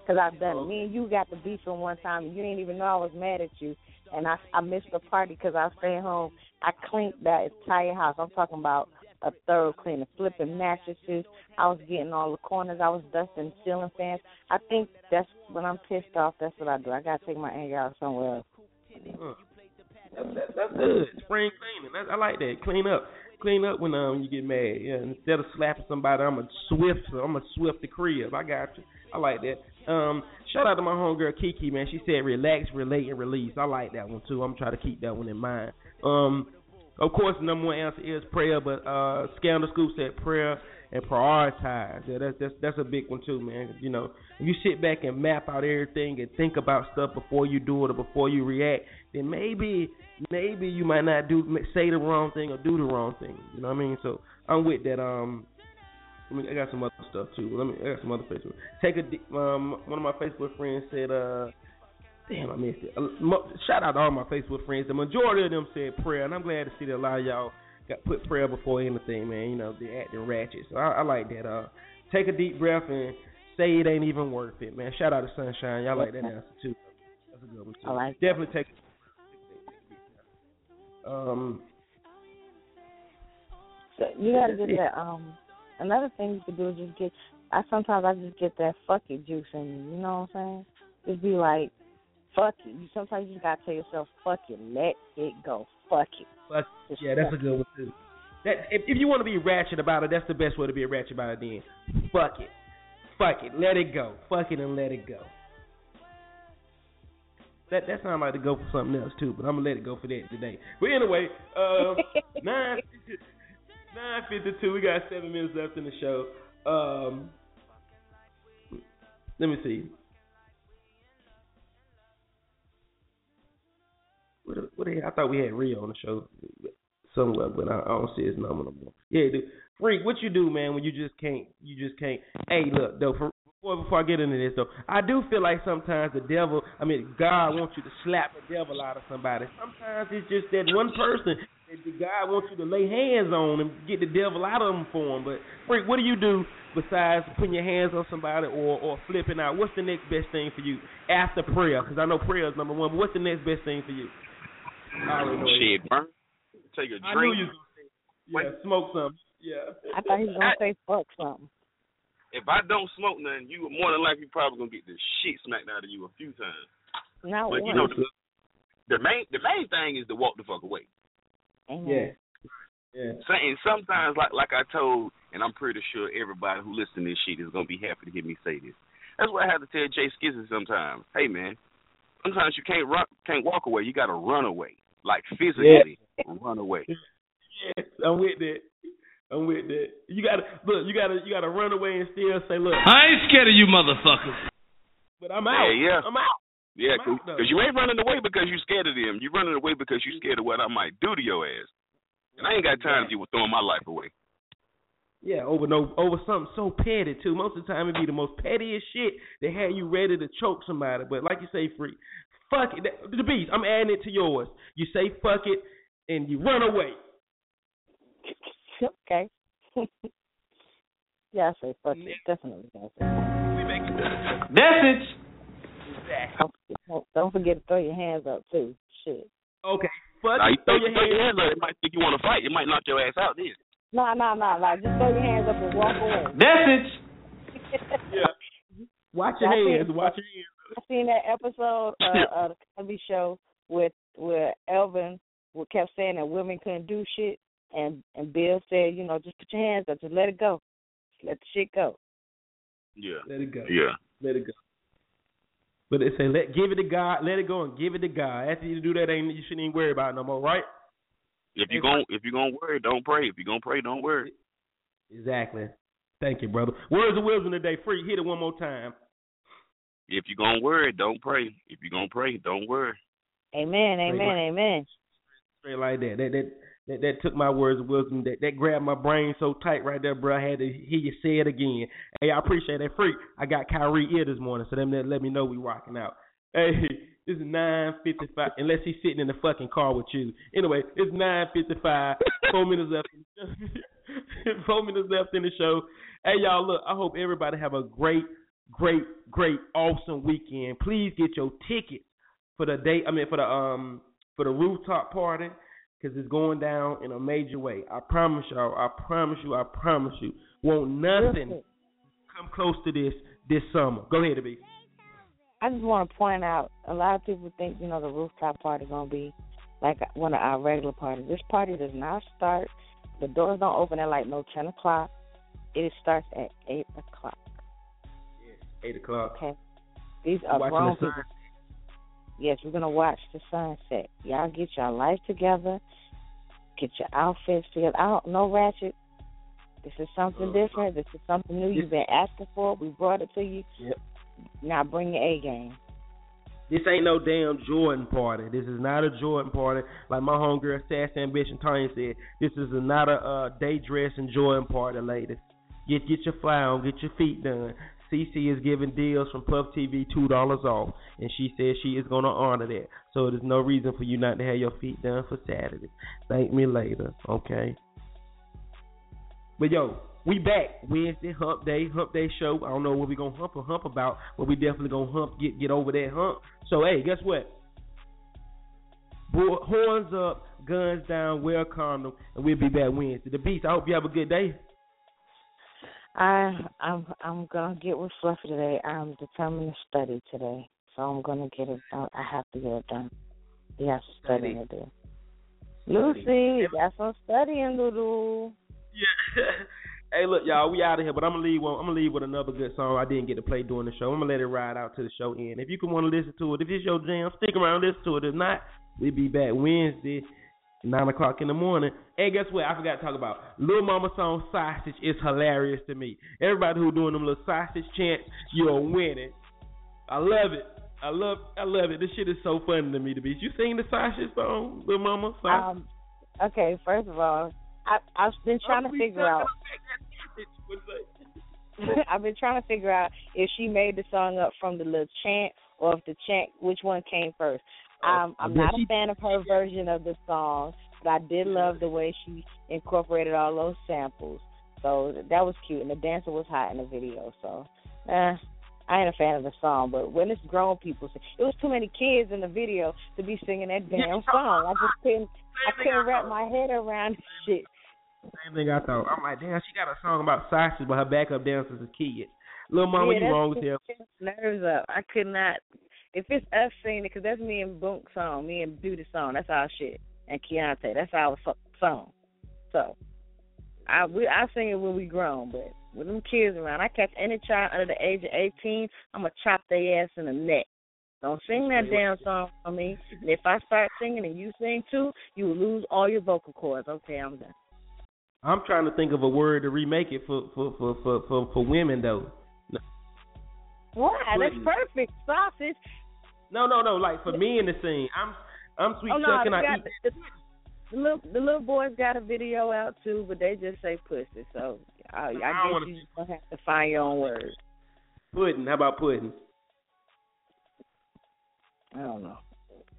Because I've done oh, it. Me and you got the beef from one time. and You didn't even know I was mad at you, and I I missed the party because I was staying home. I cleaned that entire house. I'm talking about a thorough cleaning, flipping mattresses. I was getting all the corners. I was dusting ceiling fans. I think that's when I'm pissed off. That's what I do. I gotta take my anger out somewhere else. Huh. That, that, that's good. Spring cleaning. That, I like that. Clean up. Clean up when um you get mad. Yeah. Instead of slapping somebody, I'm a swift. I'm a swift the crib. I got you. I like that. Um, shout out to my homegirl Kiki, man. She said relax, relate, and release. I like that one too. I'm to keep that one in mind. Um, of course, the number one answer is prayer, but uh, Scandal Scoop said prayer and prioritize. Yeah, that's that's that's a big one too, man. You know, if you sit back and map out everything and think about stuff before you do it or before you react, then maybe maybe you might not do say the wrong thing or do the wrong thing. You know what I mean? So I'm with that. Um, I mean, I got some other stuff too. Let me. I got some other Facebook. Take a. Um, one of my Facebook friends said, uh, damn, I missed it. Uh, shout out to all my Facebook friends. The majority of them said prayer, and I'm glad to see that a lot of y'all got put prayer before anything, man. You know, they acting ratchet. So I, I like that. Uh, take a deep breath and say it ain't even worth it, man. Shout out to Sunshine. Y'all like that answer too. That's a good one too. I like Definitely take. Um, So you gotta get that. Um, another thing you could do is just get. I sometimes I just get that fuck it juice in me. You know what I'm saying? Just be like, fuck it. You sometimes you just gotta tell yourself, fuck it, let it go, fuck it. But yeah, that's a good one too. That if, if you want to be ratchet about it, that's the best way to be ratchet about it. Then fuck it, fuck it, let it go, fuck it and let it go. That that sounds like to go for something else too, but I'm gonna let it go for that today. But anyway, nine [LAUGHS] nine fifty two. We got seven minutes left in the show. Um, let me see. what hell? I thought we had Rio on the show somewhere, but I, I don't see his number no more. Yeah, dude. Freak, what you do, man, when you just can't, you just can't. Hey, look, though, for, before before I get into this though, I do feel like sometimes the devil, I mean, God wants you to slap the devil out of somebody. Sometimes it's just that one person that God wants you to lay hands on and get the devil out of them for him. But Freak, what do you do besides putting your hands on somebody or or flipping out? What's the next best thing for you after prayer? Because I know prayer is number one. But what's the next best thing for you? I already. Shit, burn. Take a I drink. knew you was gonna say yeah, smoke some. Yeah. I thought he was gonna say fuck something. If I don't smoke nothing, you are more than likely probably gonna get the shit smacked out of you a few times. Not but one. you know the, the main the main thing is to walk the fuck away. Mm-hmm. Yeah. Yeah. So, and sometimes, like like I told, and I'm pretty sure everybody who listens to this shit is gonna be happy to hear me say this. That's what I have to tell Jay Skizzy sometimes. Hey man, sometimes you can't run, can't walk away. You got to run away, like physically run away. [LAUGHS] Yes, I'm with that. I'm with that. You gotta look. You gotta you gotta run away and still say, look. I ain't scared of you motherfuckers. But I'm out. Yeah, yeah. I'm out. Yeah, I'm out, though. because you ain't running away because you're scared of them. You're running away because you're scared of what I might do to your ass. And I ain't got time to deal with throwing my life away. Yeah, over no over something so petty too. Most of the time it'd be the most pettiest shit that had you ready to choke somebody. But like you say, free, fuck it. The beast. I'm adding it to yours. You say fuck it and you run away. [LAUGHS] okay. yeah, I say fuck it. Definitely gonna say. Message. Don't, don't- don't forget to throw your hands up too. Shit. Okay. Fuck Now, you throw, Throw your throw your hands. hands up. It might think you want to fight. It might knock your ass out then. No, no, no, no. Just throw your hands up and walk away. Message. [LAUGHS] Yeah. Watch your Y'all hands. seen- Watch your hands. I seen that episode uh, of the Cosby Show with where Elvin kept saying that women couldn't do shit, and and Bill said, you know, just put your hands up, just let it go, just let the shit go. Yeah. Let it go. Yeah. Let it go. But they say let give it to God, let it go and give it to God. After you do that, ain't you shouldn't even worry about it no more, right? If you gon' if you gonna worry, don't pray. If you gonna pray, don't worry. Exactly. Thank you, brother. Words of wisdom today. Free. Hit it one more time. If you gonna worry, don't pray. If you gonna pray, don't worry. Amen, amen, amen. Straight like that. That that that, that took my words of wisdom. That that grabbed my brain so tight right there, bro. I had to hear you say it again. Hey, I appreciate that. Freak. I got Kyrie here this morning, so them that let me know we rocking out. Hey, [LAUGHS] this is nine fifty five. Unless he's sitting in the fucking car with you. Anyway, it's nine fifty five. [LAUGHS] Four minutes left. [LAUGHS] Four minutes left in the show. Hey, y'all, look. I hope everybody have a great, great, great, awesome weekend. Please get your tickets for the day. I mean, for the um for the rooftop party because it's going down in a major way. I promise y'all. I promise you. I promise you. Won't nothing come close to this this summer. Go ahead, B. I just want to point out, a lot of people think, you know, the rooftop party is gonna be like one of our regular parties. This party does not start. The doors don't open at like no ten o'clock. It starts at eight o'clock. Eight o'clock. Okay. These are grown the people. Yes, we're gonna watch the sunset. Y'all get your life together. Get your outfits together. I don't no ratchet. This is something Uh, different. This is something new. You've been asking for. We brought it to you. Yep. Now bring your A game. This ain't no damn Jordan party. This is not a Jordan party. Like my homegirl Sass Ambition Tanya said, this is not a uh, day dress and Jordan party, ladies. Get get your fly on, get your feet done. CC is giving deals from Puff TV two dollars off, and she says she is gonna honor that. So there's no reason for you not to have your feet done for Saturday. Thank me later, okay? But yo, we back Wednesday hump day, hump day show. I don't know what we gonna hump or hump about, but we definitely gonna hump get get over that hump. So hey, guess what? Horns up, guns down, wear a condom, and we'll be back Wednesday. The beast. I hope you have a good day. I I'm I'm gonna get with Fluffy today. I'm determined to study today, so I'm gonna get it done. I have to get it done. Has studying to do. Lucy, got some studying to do. Yeah. [LAUGHS] hey, look, y'all, we out of here, but I'm gonna leave. One, I'm gonna leave with another good song I didn't get to play during the show. I'm gonna let it ride out to the show end. If you can want to listen to it, if it's your jam, stick around, listen to it. If not, we'll be back Wednesday, nine o'clock in the morning. Hey, guess what? I forgot to talk about Little Mama song "Sausage" is hilarious to me. Everybody who doing them little sausage chants, you're winning. I love it. I love I love it. This shit is so funny to me to be. You sing the Sasha song, little mama? Um, okay, first of all, I I've been trying to figure out. [LAUGHS] I've been trying to figure out if she made the song up from the little chant or if the chant which one came first. Um, I'm not a fan of her version of the song, but I did love the way she incorporated all those samples. So that was cute, and the dancer was hot in the video. So, eh, I ain't a fan of the song, but when it's grown people, it was too many kids in the video to be singing that damn song. I just couldn't, I couldn't wrap my head around shit. Same thing I thought. I'm like, damn, she got a song about Sasha, but her backup dancers are kids. Little mama, yeah, you wrong with him. Nerves up. I could not. If it's us singing it, because that's me and Boonk song, me and Duty song. That's our shit. And Keontae, that's our song. So, I we I sing it when we grown, but with them kids around, I catch any child under the age of eighteen, I'm gonna chop their ass in the neck. Don't sing that damn song for me. And if I start singing and you sing too, you will lose all your vocal cords. Okay, I'm done. I'm trying to think of a word to remake it for for for for for, for women though. Why? That's perfect. Sausage. No, no, no. Like for me in the scene, I'm I'm sweet oh no, chuck and I got, eat. the, the little the little boys got a video out too, but they just say pussy. So I, I don't guess wanna- you just gonna have to find your own words. Pudding. How about pudding? I don't know.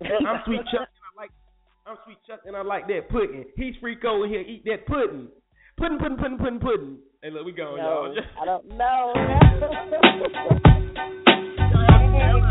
I'm sweet [LAUGHS] chuck and I like I'm sweet chuck and I like that pudding. He's freak over here eat that pudding. Pudding, pudding, pudding, pudding, pudding. Hey, look, we going, No, y'all. I don't know. [LAUGHS] [LAUGHS]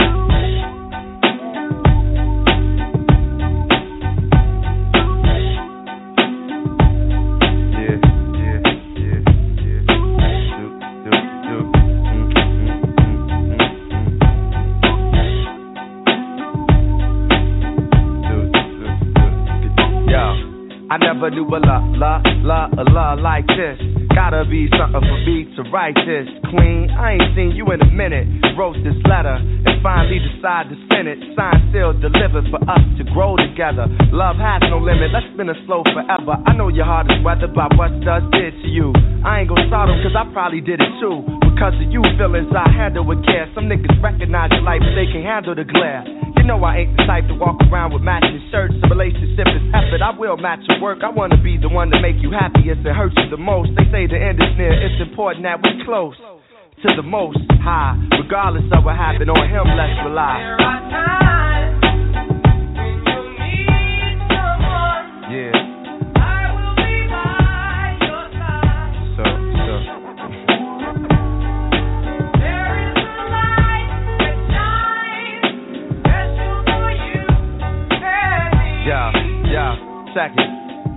never knew a la la la a la like this. Gotta be something for me to write this. Queen, I ain't seen you in a minute. Wrote this letter and finally decide to send it. Sign, sealed, delivered for us to grow together. Love has no limit. Let's spin it slow forever. I know your heart is weathered by what does did to you. I ain't gonna start 'em 'cause I probably did it too. Because of you feelings I handle with care. Some niggas recognize your life, but they can't handle the glare. You know I ain't the type to walk around with matching shirts. A relationship is effort. I will match your work. I wanna be the one to make you happiest and hurt you the most. They say the end is near. It's important that we're close to the most high. Regardless of what happened on him, let's rely. Yeah. Yeah, second.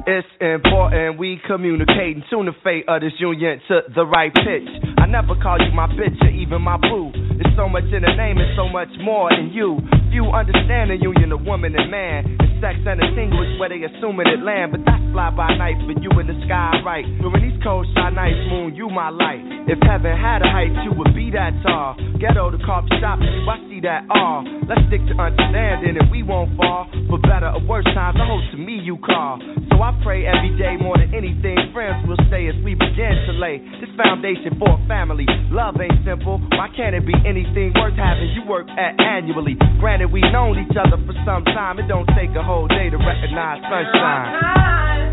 It's important we communicate and tune the fate of this union to the right pitch. I never call you my bitch or even my boo. There's so much in the name and so much more in you. Few understand the union of woman and man. And sex and distinguish where they assuming it land. But that's fly by night for you in the sky, right? During these cold shy nights, moon, you my light. If heaven had a height, you would be that tall. Ghetto to coffee shop, that all. Let's stick to understanding and we won't fall. For better or worse times, I hope to me you call. So I pray every day more than anything. Friends will stay as we begin to lay this foundation for a family. Love ain't simple. Why can't it be anything worth having you work at annually? Granted, we've known each other for some time. It don't take a whole day to recognize sunshine.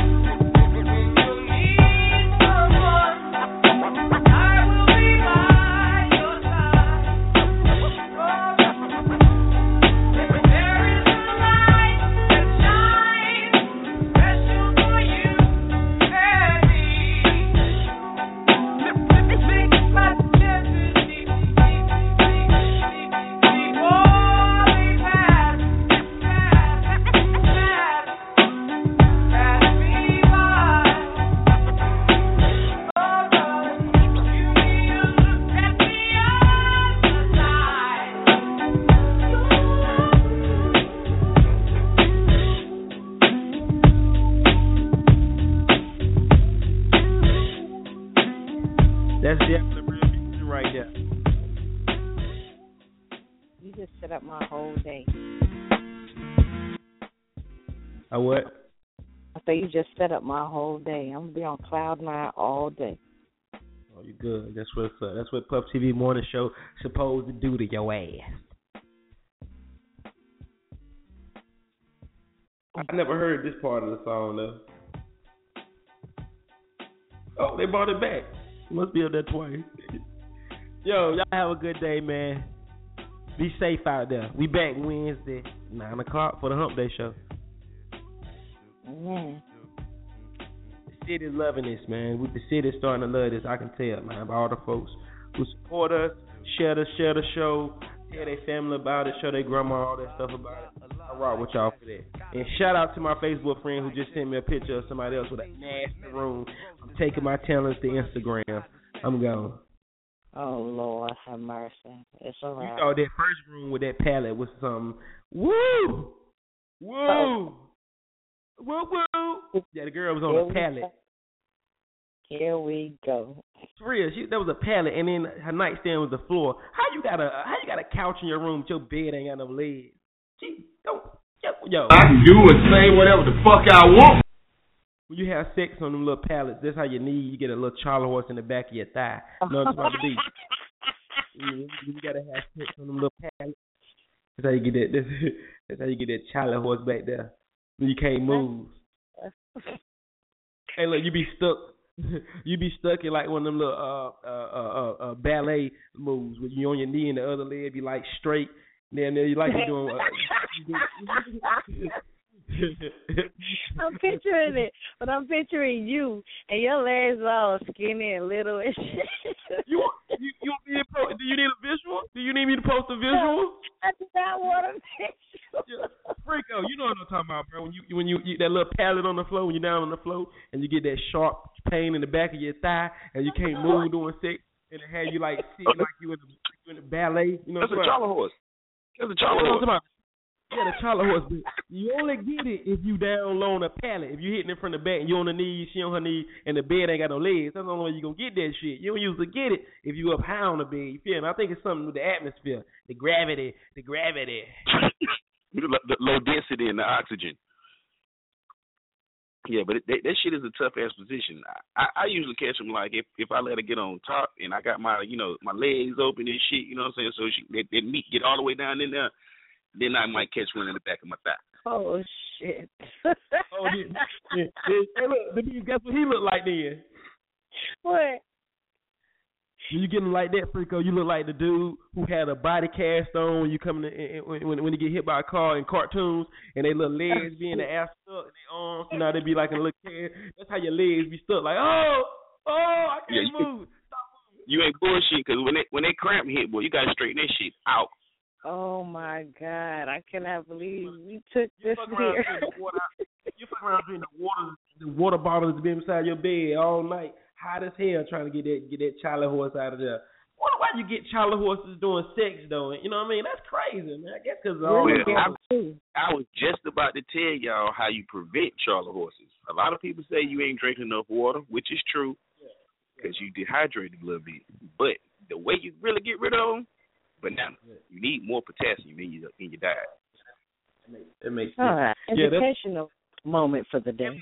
Bye. Say you just set up my whole day. I'm gonna be on cloud nine all day. Oh, you good. That's what uh, that's what Puff TV morning show supposed to do to your ass. I never heard this part of the song though. Oh, they brought it back. Must be up there twice. [LAUGHS] Yo, y'all have a good day, man. Be safe out there. We back Wednesday, nine o'clock for the Hump Day show. Mm. The city's loving this, man. With the city's starting to love this, I can tell, man. By all the folks who support us, share the share the show, tell their family about it, show their grandma all that stuff about it. I rock with y'all for that. And shout out to my Facebook friend who just sent me a picture of somebody else with a nasty room. I'm taking my talents to Instagram. I'm going. Oh Lord, have mercy. It's You alright. saw that first room with that palette with some woo, woo, woo, woo. Yeah, the girl was on Here a pallet. Here we go. For real, she that was a pallet, and then her nightstand was the floor. How you got a how you got a couch in your room, but your bed ain't got no legs? She don't. Yo, yo. I can do and say whatever the fuck I want. When you have sex on them little pallets, that's how you need. You get a little charlie horse in the back of your thigh. You know what I'm about to be. You, you gotta have sex on them little pallets. That's how you get that. That's, [LAUGHS] that's how you get that charlie horse back there. You can't move. Hey, look, you be stuck. [LAUGHS] You be stuck in like one of them little uh uh uh, uh, uh ballet moves where you on your knee and the other leg be like straight. Then then you like you doing. Uh, [LAUGHS] I'm picturing it, but I'm picturing you and your legs all skinny and little and shit. you, you you want me to post, do you need a visual? Do you need me to post a visual? [LAUGHS] I do not want a visual. Freako, you know what I'm talking about, bro. When you when you, you that little pallet on the floor, when you're down on the floor, and you get that sharp pain in the back of your thigh, and you can't move during sex, and it had you like sitting like you in the, you in the ballet. You know That's a I'm horse. That's a You know what I'm horse. about? Yeah, the Charlie horse. You only get it if you down low on a pallet. If you're hitting it from the back and you on the knees, she on her knees, and the bed ain't got no legs. That's the only way you gonna get that shit. You don't usually get it if you up high on the bed. You feel me? I think it's something with the atmosphere, the gravity, the gravity. [LAUGHS] the, the low density and the oxygen. Yeah, but it, that, that shit is a tough ass position. I, I I usually catch them like if if I let her get on top and I got my you know my legs open and shit, you know what I'm saying. So she that, that meat get all the way down in there, then I might catch one in the back of my thigh. Oh shit. oh, yeah, yeah, yeah. Hey, look, the dude, guess what he looked like then? What? When you get him like that, Freako, you look like the dude who had a body cast on when you come in, when when when they get hit by a car in cartoons and they little legs be in the ass stuck and their arms, you know, they be like in a little cast. That's how your legs be stuck, like oh, oh, I can't you- move. You ain't bullshit because when they when they cramp hit, boy, you gotta straighten that shit out. Oh my god, I cannot believe we took this fuck around here. drinking water. You fuck around drinking the water, the water bottles that be beside your bed all night, hot as hell, trying to get that get that Charlie horse out of there. Wonder why you get Charlie horses doing sex though? You know what I mean? That's crazy, man. I guess because Well, uh, I. I was just about to tell y'all how you prevent Charlie horses. A lot of people say you ain't drinking enough water, which is true, because you dehydrated a little bit. But the way you really get rid of them, banana. You need more potassium in your in your diet. It makes All sense. right, Yeah, that's educational moment for the day.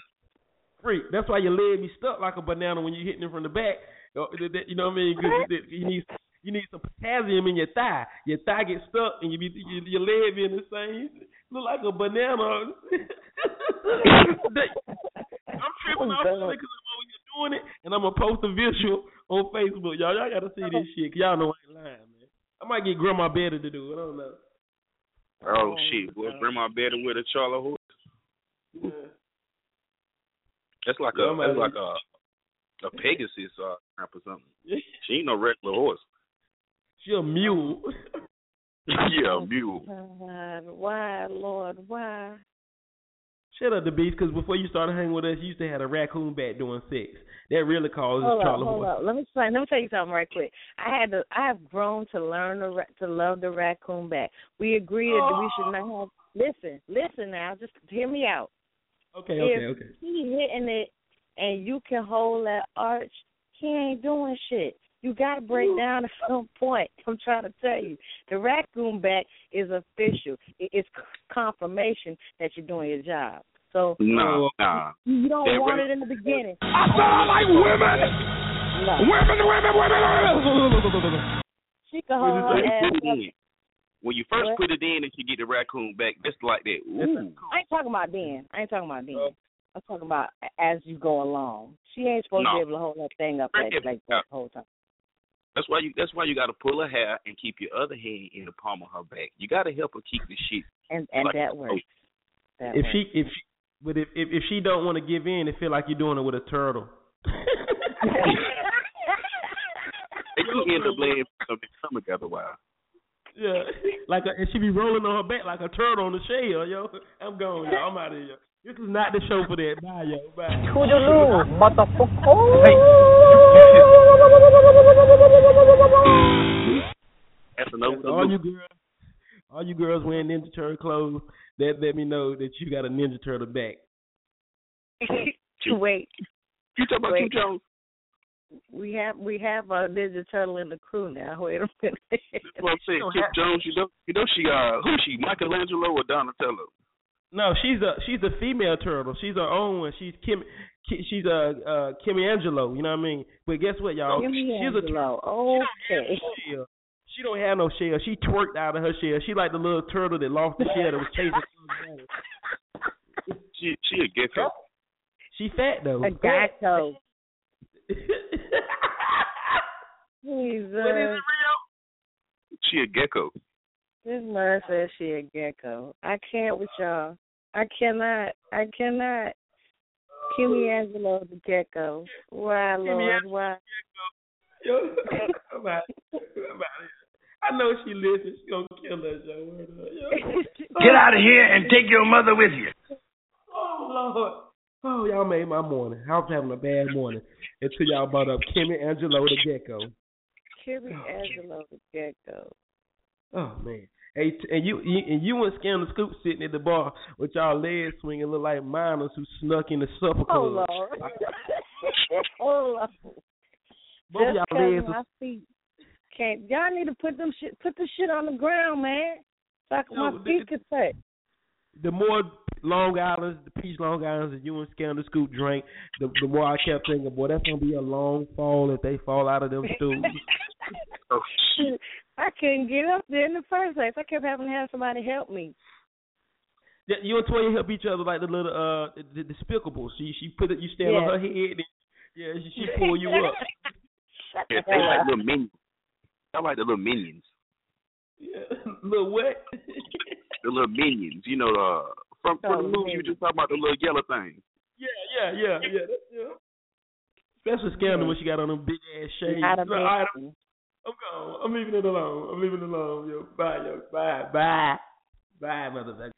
Freak. That's why your leg be stuck like a banana when you're hitting it from the back. Uh, that- that- You know what I mean? 'Cause it- you need you need some potassium in your thigh. Your thigh gets stuck and you be your, your leg be in the same. Look like a banana. [LAUGHS] I'm tripping off because I'm over here doing it, and I'm gonna post a visual on Facebook. Y'all, y'all gotta see this shit. 'cause y'all know I ain't lying, man. I might get Grandma Betty to do it. I don't know. Oh, shit, boy, grandma better with a Charlie horse. That's like a Yeah, I'm that's like a a Pegasus uh, crap or something. [LAUGHS] She ain't no regular horse. She a mule. [LAUGHS] yeah, a mule. God, [LAUGHS] why, Lord, why? Shut up, the beast, because before you started hanging with us, you used to have a raccoon bat doing sex. That really causes Hold up, hold horse. up. Let me explain. Let me tell you something right quick. I had to. I have grown to learn the, to love the raccoon back. We agreed that we should not have. Listen, listen now. Just hear me out. Okay, okay, if okay. he hitting it and you can hold that arch, he ain't doing shit. You got to break down at some point. [LAUGHS] I'm trying to tell you, the raccoon back is official. It's confirmation that you're doing your job. So Nah, nah. you don't That want ra- it in the beginning. I said I like women. No. Women, women, women. She can hold her ass up. In, when you first What? put it in and you get the raccoon back, just like that. Ooh. I ain't talking about then. I ain't talking about then. Uh, I'm talking about as you go along. She ain't supposed to be able to hold that thing up like, Right. like the whole time. That's why you. That's why you got to pull her hair and keep your other hand in the palm of her back. You got to help her keep the shit. And and like that a works. That if works. she if she, but if, if if she don't want to give in, it feel like you're doing it with a turtle. [LAUGHS] And you end up laying some stomach after a while. Yeah, [LAUGHS] like a, and she be rolling on her back like a turtle on the shell, yo. I'm going, yo. I'm out of here. This is not the show for that. Bye, yo. Bye. Toodaloo, That's another. So all you girls, all you girls wearing Ninja Turtle clothes, that let me know that you got a Ninja Turtle back. [LAUGHS] Wait. You talking about Wait. Q Jones? We have we have a Ninja Turtle in the crew now. [LAUGHS] Wait a minute. That's what I'm saying. Q Jones, you know, you know she uh who she Michelangelo or Donatello? No, she's a she's a female turtle. She's her own one. She's Kim. She's a uh, Kimmy Angelo. You know what I mean? But guess what, y'all? Kimmy she's a Angelo. Okay. shell. She don't have no shell. She twerked out of her shell. She like the little turtle that lost the shell that was chasing. She she a gecko. She fat though. A gecko. [LAUGHS] Jesus. What is it, She a gecko. This man says she a gecko. I can't with y'all. I cannot. I cannot. Kimmy Angelo the gecko. Why, Lord? Why? Yo, [LAUGHS] I'm out. I'm out here. I know she listens. She gonna kill us, yo. Word up, yo. [LAUGHS] Get out of here and take your mother with you. Oh Lord. Oh, y'all made my morning. I was having a bad morning until y'all brought up Kimmy Angelo the gecko. Kimmy Angelo the gecko. Oh man. Hey, t- and you, you and you and Scandal Scoop sitting at the bar with y'all legs swinging, look like minors who snuck in the supper oh, club. Oh Lord. [LAUGHS] oh Lord. Both Just y'all legs my feet can't. Y'all need to put them shit. Put the shit on the ground, man. So I can, No, my feet can touch. the more Long Island's, the peach Long Island's that you and Scandal Scoop drank, the the more I kept thinking, boy, that's gonna be a long fall if they fall out of them [LAUGHS] stools. Oh Shoot, I couldn't get up there in the first place. I kept having to have somebody help me. Yeah, you and Toya help each other like the little uh the, the despicable. She she put it you stand on her head and yeah, she, she pull you up. Yeah, they hell like little minions. I like the little minions. Yeah. [LAUGHS] Little what? The little minions. You know, uh from Oh, from the movie you just talking about the little yellow thing. Yeah, yeah, yeah, yeah. That's, yeah. Especially Scandal when she got on them big ass shades. Not a Look, all right, big- I'm, I'm gone. I'm leaving it alone. I'm leaving it alone. Yo, bye, yo, bye, bye, bye, motherfucker.